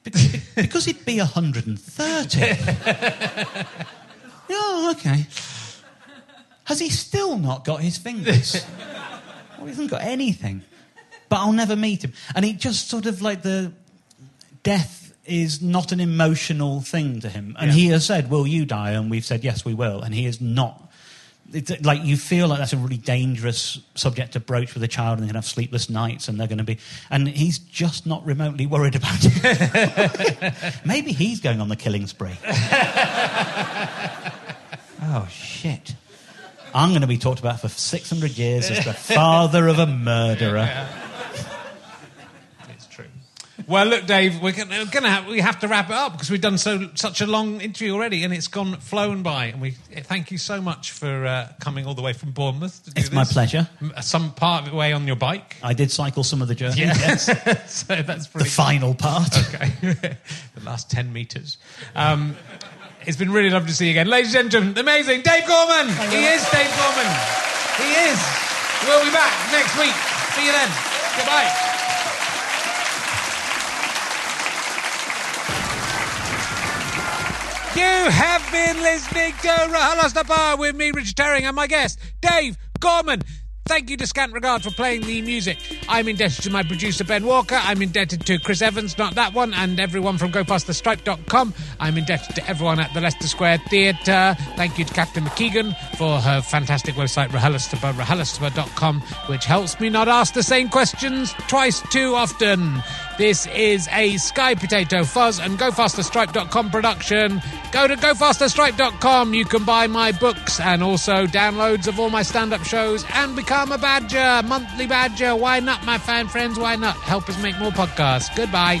Speaker 2: Be- because he'd be 130. oh, okay. Has he still not got his fingers? well, he hasn't got anything. But I'll never meet him. And he just sort of like the death is not an emotional thing to him. And
Speaker 1: Yeah.
Speaker 2: he has said, Will you die? And we've said, Yes, we will. And he is not. It's like you feel like that's a really dangerous subject to broach with a child, and they're going to have sleepless nights, and they're going to be. And he's just not remotely worried about it. Maybe he's going on the killing spree. oh, shit. I'm going to be talked about for 600 years as the father of a murderer.
Speaker 1: True. Well, look, Dave, we're gonna, we're gonna have, we have to wrap it up because we've done so such a long interview already, and it's gone flown by. And we thank you so much for uh, coming all the way from Bournemouth. To do
Speaker 2: It's my pleasure.
Speaker 1: Some part of the way on your bike.
Speaker 2: I did cycle some of the journey. Yes.
Speaker 1: so that's
Speaker 2: The
Speaker 1: pretty.
Speaker 2: final part.
Speaker 1: Okay, the last ten meters. Um, it's been really lovely to see you again, ladies and gentlemen. Amazing, Dave Gorman. He is Dave Gorman. He is. We'll be back next week. See you then. Goodbye. You have been listening to Rahalas the Bar with me, Richard Herring, and my guest, Dave Gorman. Thank you to Scant Regard for playing the music. I'm indebted to my producer, Ben Walker. I'm indebted to Chris Evans, not that one, and everyone from GoFasterStripe.com. I'm indebted to everyone at the Leicester Square Theatre. Thank you to Captain McKeegan for her fantastic website, RHLSTP, rhlstp.com, which helps me not ask the same questions twice too often. This is a Sky Potato Fuzz and GoFasterStripe.com production. Go to GoFasterStripe.com. You can buy my books and also downloads of all my stand up shows and become a badger, monthly badger. Why not, my fan friends? Why not? Help us make more podcasts. Goodbye.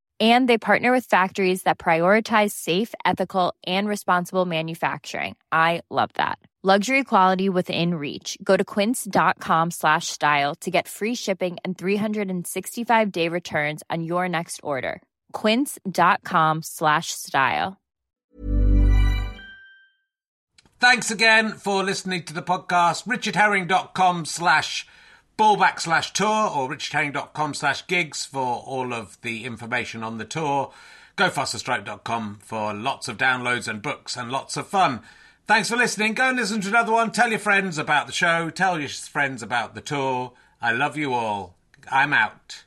Speaker 3: And they partner with factories that prioritize safe, ethical, and responsible manufacturing. I love that. Luxury quality within reach. Go to quince.com slash style to get free shipping and 365 day returns on your next order. Quince.com slash style.
Speaker 1: Thanks again for listening to the podcast. richardherring.com slash ballback slash tour or richardherring.com slash gigs for all of the information on the tour. GoFasterStripe.com for lots of downloads and books and lots of fun. Thanks for listening. Go and listen to another one. Tell your friends about the show. Tell your friends about the tour. I love you all. I'm out.